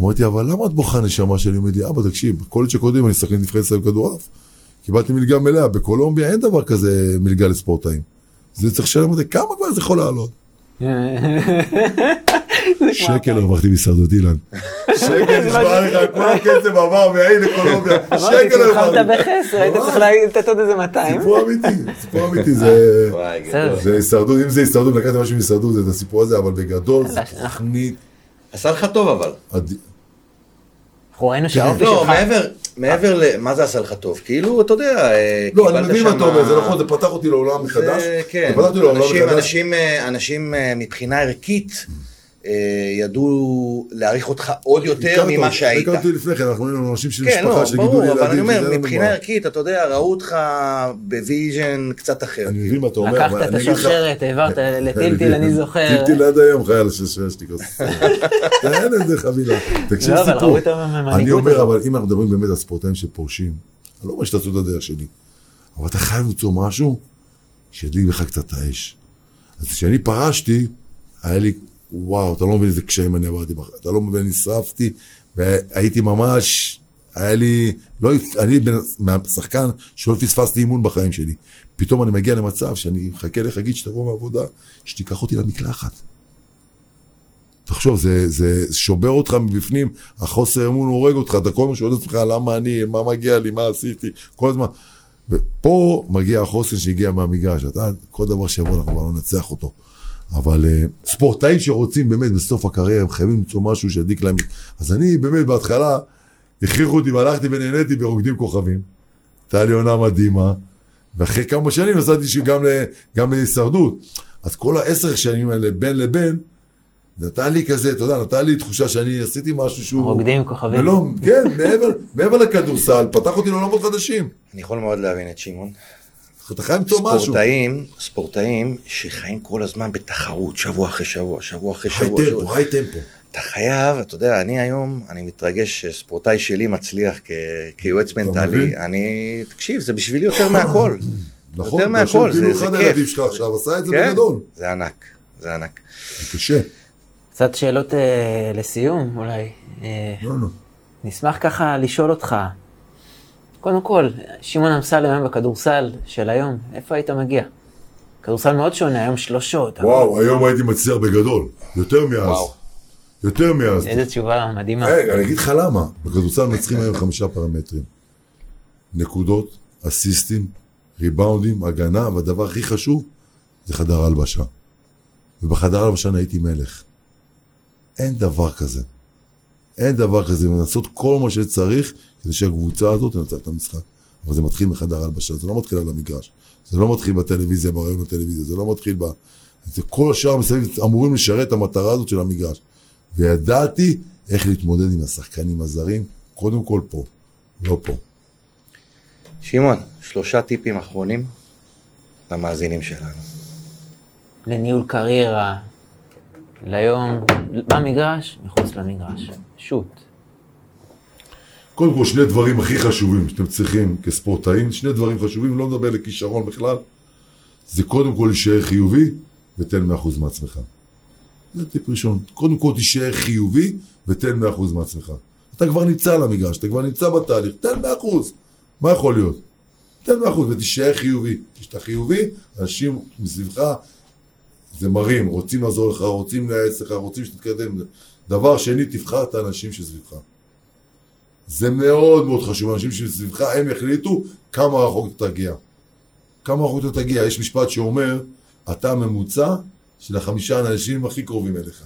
אמרתי, אבל למה את בוכה נשמה שלי? אומרת לי, אבא, תקשיב, בקולג' הקודם אני שחקן נבחרת ישראל בכדורעף. קיבלתי מלגה מלאה, בקולומביה אין דבר כזה מלגה לספורטאים. זה צריך לשלם אותי, כמה כבר זה יכול לעלות? שקל הרווחתי בהישרדות, אילן. שקל נשמע לך, כל הכסף עבר מהאי לקולומביה, אמרתי, שקל הרווחתי. בחסר, היית צריך לתת עוד איזה 200. סיפור אמיתי, סיפור אמיתי, זה... הישרדות, אם זה הישרדות, לקחתי משהו מהישרדות, זה את הסיפור הזה, אבל בגדול זה אנחנו- תוכנית... עשה לך טוב אבל. ראינו שהאופי לא. מעבר, מעבר ל... מה זה עשה לך טוב? כאילו, אתה יודע, אה, לא, אני מבין מה אתה אומר, זה נכון, זה פתח אותי לעולם מחדש. זה, כן, זה פתח אותי לעולם אנשים, מחדש. אנשים, אה, אה, מבחינה ערכית ידעו להעריך אותך עוד יותר ממה שהיית. הכרתי אותי לפני כן, אנחנו היינו אנשים של כן, משפחה, לא, של גידול ברור, ילדים. אבל אני אומר, לנו מבחינה מה. ערכית, אתה יודע, ראו אותך ב vision קצת אחר. אני מבין מה אתה אומר. לקחת את לך- השרשרת, העברת לטילטיל, אני זוכר. טילטיל עד היום חייל השרשרת שלי כזה. אין איזה חבילה. תקשיב לא, סיפור. אני אומר. אבל אם אנחנו מדברים באמת על ספורטאים שפורשים, אני לא אומר שתעשו את הדרך שלי, אבל אתה חייב למצוא משהו שידליק בך קצת את האש. אז כשאני פרשתי, היה לי, וואו, אתה לא מבין איזה קשיים אני עברתי, בח- אתה לא מבין, נשרפתי, והייתי ממש, היה לי, לא, אני מהשחקן שלא פספסתי אימון בחיים שלי. פתאום אני מגיע למצב שאני מחכה לחגית שתבוא מהעבודה, שתיקח אותי למקלחת. תחשוב, זה, זה שובר אותך מבפנים, החוסר אמון הורג אותך, אתה כל הזמן שואל את עצמך למה אני, מה מגיע לי, מה עשיתי, כל הזמן. ופה מגיע החוסן שהגיע מהמגרש, אתה, כל דבר שיבוא אנחנו כבר לא ננצח אותו. אבל uh, ספורטאים שרוצים באמת בסוף הקריירה, הם חייבים למצוא משהו שידליק להם. אז אני באמת בהתחלה, הכריחו אותי והלכתי ונהניתי ברוקדים כוכבים. הייתה לי עונה מדהימה, ואחרי כמה שנים נסעתי שגם ל- גם להישרדות. אז כל העשר שנים האלה, בין לבין, נתן לי כזה, אתה יודע, נתן לי תחושה שאני עשיתי משהו שהוא... רוקדים כוכבים. ולא, כן, מעבר, מעבר לכדורסל, פתח אותי לעולמות חדשים. אני יכול מאוד להבין את שמעון. אתה חייב למצוא משהו. ספורטאים, ספורטאים שחיים כל הזמן בתחרות, שבוע אחרי שבוע, שבוע אחרי היי שבוע. שבוע. טמפו, היי טמפו. אתה חייב, אתה יודע, אני היום, אני מתרגש שספורטאי שלי מצליח כ- כיועץ מנטלי. אני, תקשיב, זה בשבילי יותר מהכל. נכון, יותר מהכל, כאילו זה, זה אחד כיף. הילדים שלך עכשיו עשה את זה כן, בגדול. זה ענק, זה ענק. זה קשה. קצת שאלות אה, לסיום, אולי. אה, לא, לא. נשמח ככה לשאול אותך. קודם כל, שמעון אמסלם היום בכדורסל של היום, איפה היית מגיע? כדורסל מאוד שונה, היום שלושות. אבל- וואו, היום הייתי מצליח בגדול. יותר מאז. וואו. יותר מאז. איזה תשובה מדהימה. היי, אני אגיד לך למה. בכדורסל מנצחים היום חמישה פרמטרים. נקודות, אסיסטים, ריבאונדים, הגנה, והדבר הכי חשוב זה חדר הלבשה. ובחדר הלבשה אני הייתי מלך. אין דבר כזה. אין דבר כזה, לעשות כל מה שצריך כדי שהקבוצה הזאת תנצח את המשחק. אבל זה מתחיל מחדר הלבשה, זה לא מתחיל על המגרש. זה לא מתחיל בטלוויזיה, ברעיון בטלוויזיה, זה לא מתחיל ב... זה כל השאר מסביב אמורים לשרת את המטרה הזאת של המגרש. וידעתי איך להתמודד עם השחקנים הזרים, קודם כל פה, לא פה. שמעון, שלושה טיפים אחרונים למאזינים שלנו. לניהול קריירה, ליום, במגרש, מחוץ למגרש. שוט. קודם כל, שני דברים הכי חשובים שאתם צריכים כספורטאים, שני דברים חשובים, לא מדבר לכישרון בכלל, זה קודם כל להישאר חיובי ותן 100% מעצמך. זה טיפ ראשון. קודם כל תישאר חיובי ותן 100% מעצמך. אתה כבר נמצא על המגרש, אתה כבר נמצא בתהליך, תן 100%. מה יכול להיות? תן 100% ותישאר חיובי. כשאתה חיובי, אנשים מסביבך זה מרים, רוצים לעזור לך, רוצים לייעץ לך, רוצים שתתקדם. דבר שני, תבחר את האנשים שסביבך. זה מאוד מאוד חשוב, אנשים שסביבך, הם יחליטו כמה רחוק אתה תגיע. כמה רחוק אתה תגיע. יש משפט שאומר, אתה הממוצע של החמישה אנשים הכי קרובים אליך.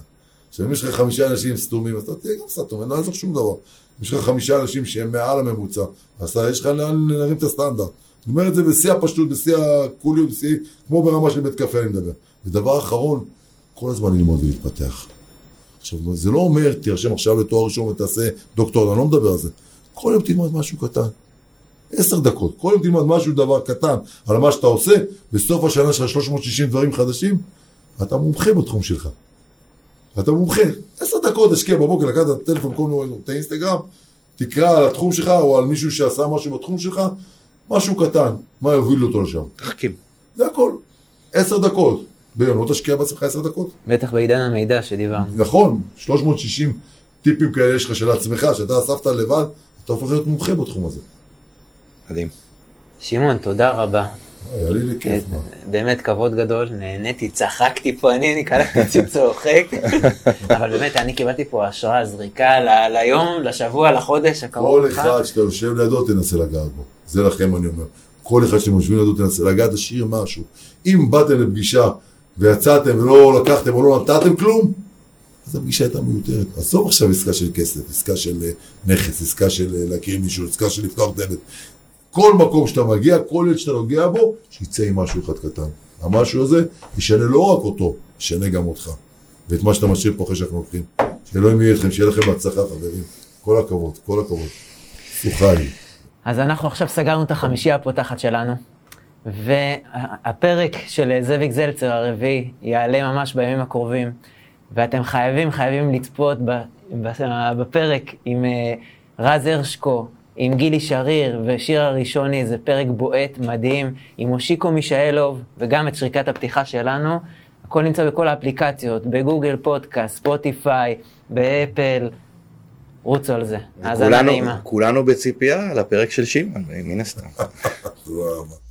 עכשיו, אם יש לך חמישה אנשים סתומים, אז אתה תהיה גם סתום, לא יעזור שום דבר. אם יש לך חמישה אנשים שהם מעל הממוצע, אז יש לך לאן להרים את הסטנדרט. אני אומר את זה בשיא הפשטות, בשיא הקוליות, בשיא, כמו ברמה של בית קפה אני מדבר. ודבר אחרון, כל הזמן ללמוד ולהתפתח. עכשיו, זה לא אומר, תירשם עכשיו לתואר ראשון ותעשה דוקטור, אני לא מדבר על זה. כל יום תלמד משהו קטן. עשר דקות. כל יום תלמד משהו, דבר קטן, על מה שאתה עושה, בסוף השנה שלך 360 דברים חדשים, אתה מומחה בתחום שלך. אתה מומחה. עשר דקות תשקיע בבוקר, לקחת את הטלפון, כל מיני, את האינסטגרם, תקרא על התחום שלך, או על מישהו שעשה משהו בתחום שלך, משהו קטן, מה יוביל אותו לשם. תחכים. זה הכל. עשר דקות. ביום, לא תשקיע בעצמך עשר דקות? בטח בעידן המידע שדיברנו. נכון, 360 טיפים כאלה יש לך של עצמך, שאתה אספת לבד, אתה הופך להיות מומחה בתחום הזה. מדהים. שמעון, תודה רבה. היה לי לכיף, מה. באמת כבוד גדול, נהניתי, צחקתי פה, אני, אני קלטתי צוחק, אבל באמת, אני קיבלתי פה השראה, זריקה ל- ליום, לשבוע, לחודש הקרוב. כל אחד שאתה יושב לידו, תנסה לגעת בו. זה לכם אני אומר. כל אחד שאתם יושבים לידו, תנסה לגעת, תשאיר משהו. אם באתם לפגישה ויצאתם ולא לקחתם או לא נתתם כלום, אז הפגישה הייתה מיותרת. עזוב עכשיו עסקה של כסף, עסקה של אה, נכס, עסקה של אה, להכיר מישהו, עסקה של לפתוח דלת. כל מקום שאתה מגיע, כל ילד שאתה נוגע בו, שיצא עם משהו אחד קטן. המשהו הזה ישנה לא רק אותו, ישנה גם אותך. ואת מה שאתה משאיר פה אחרי שאנחנו הולכים. שאלוהים יהיה איתכם, שיהיה לכם בהצלחה, חברים. כל הכבוד, כל הכבוד. סוחי. אז אנחנו עכשיו סגרנו את החמישייה הפותחת שלנו, והפרק של זאביק זלצר הרביעי יעלה ממש בימים הקרובים, ואתם חייבים, חייבים לצפות בפרק עם אה, רז הרשקו, עם גילי שריר ושיר הראשוני, זה פרק בועט מדהים, עם מושיקו מישאלוב, וגם את שריקת הפתיחה שלנו. הכל נמצא בכל האפליקציות, בגוגל פודקאסט, ספוטיפיי, באפל, רוצו על זה. האזנה נעימה. כולנו בציפייה לפרק של שמעון, מן הסתם. תודה רבה.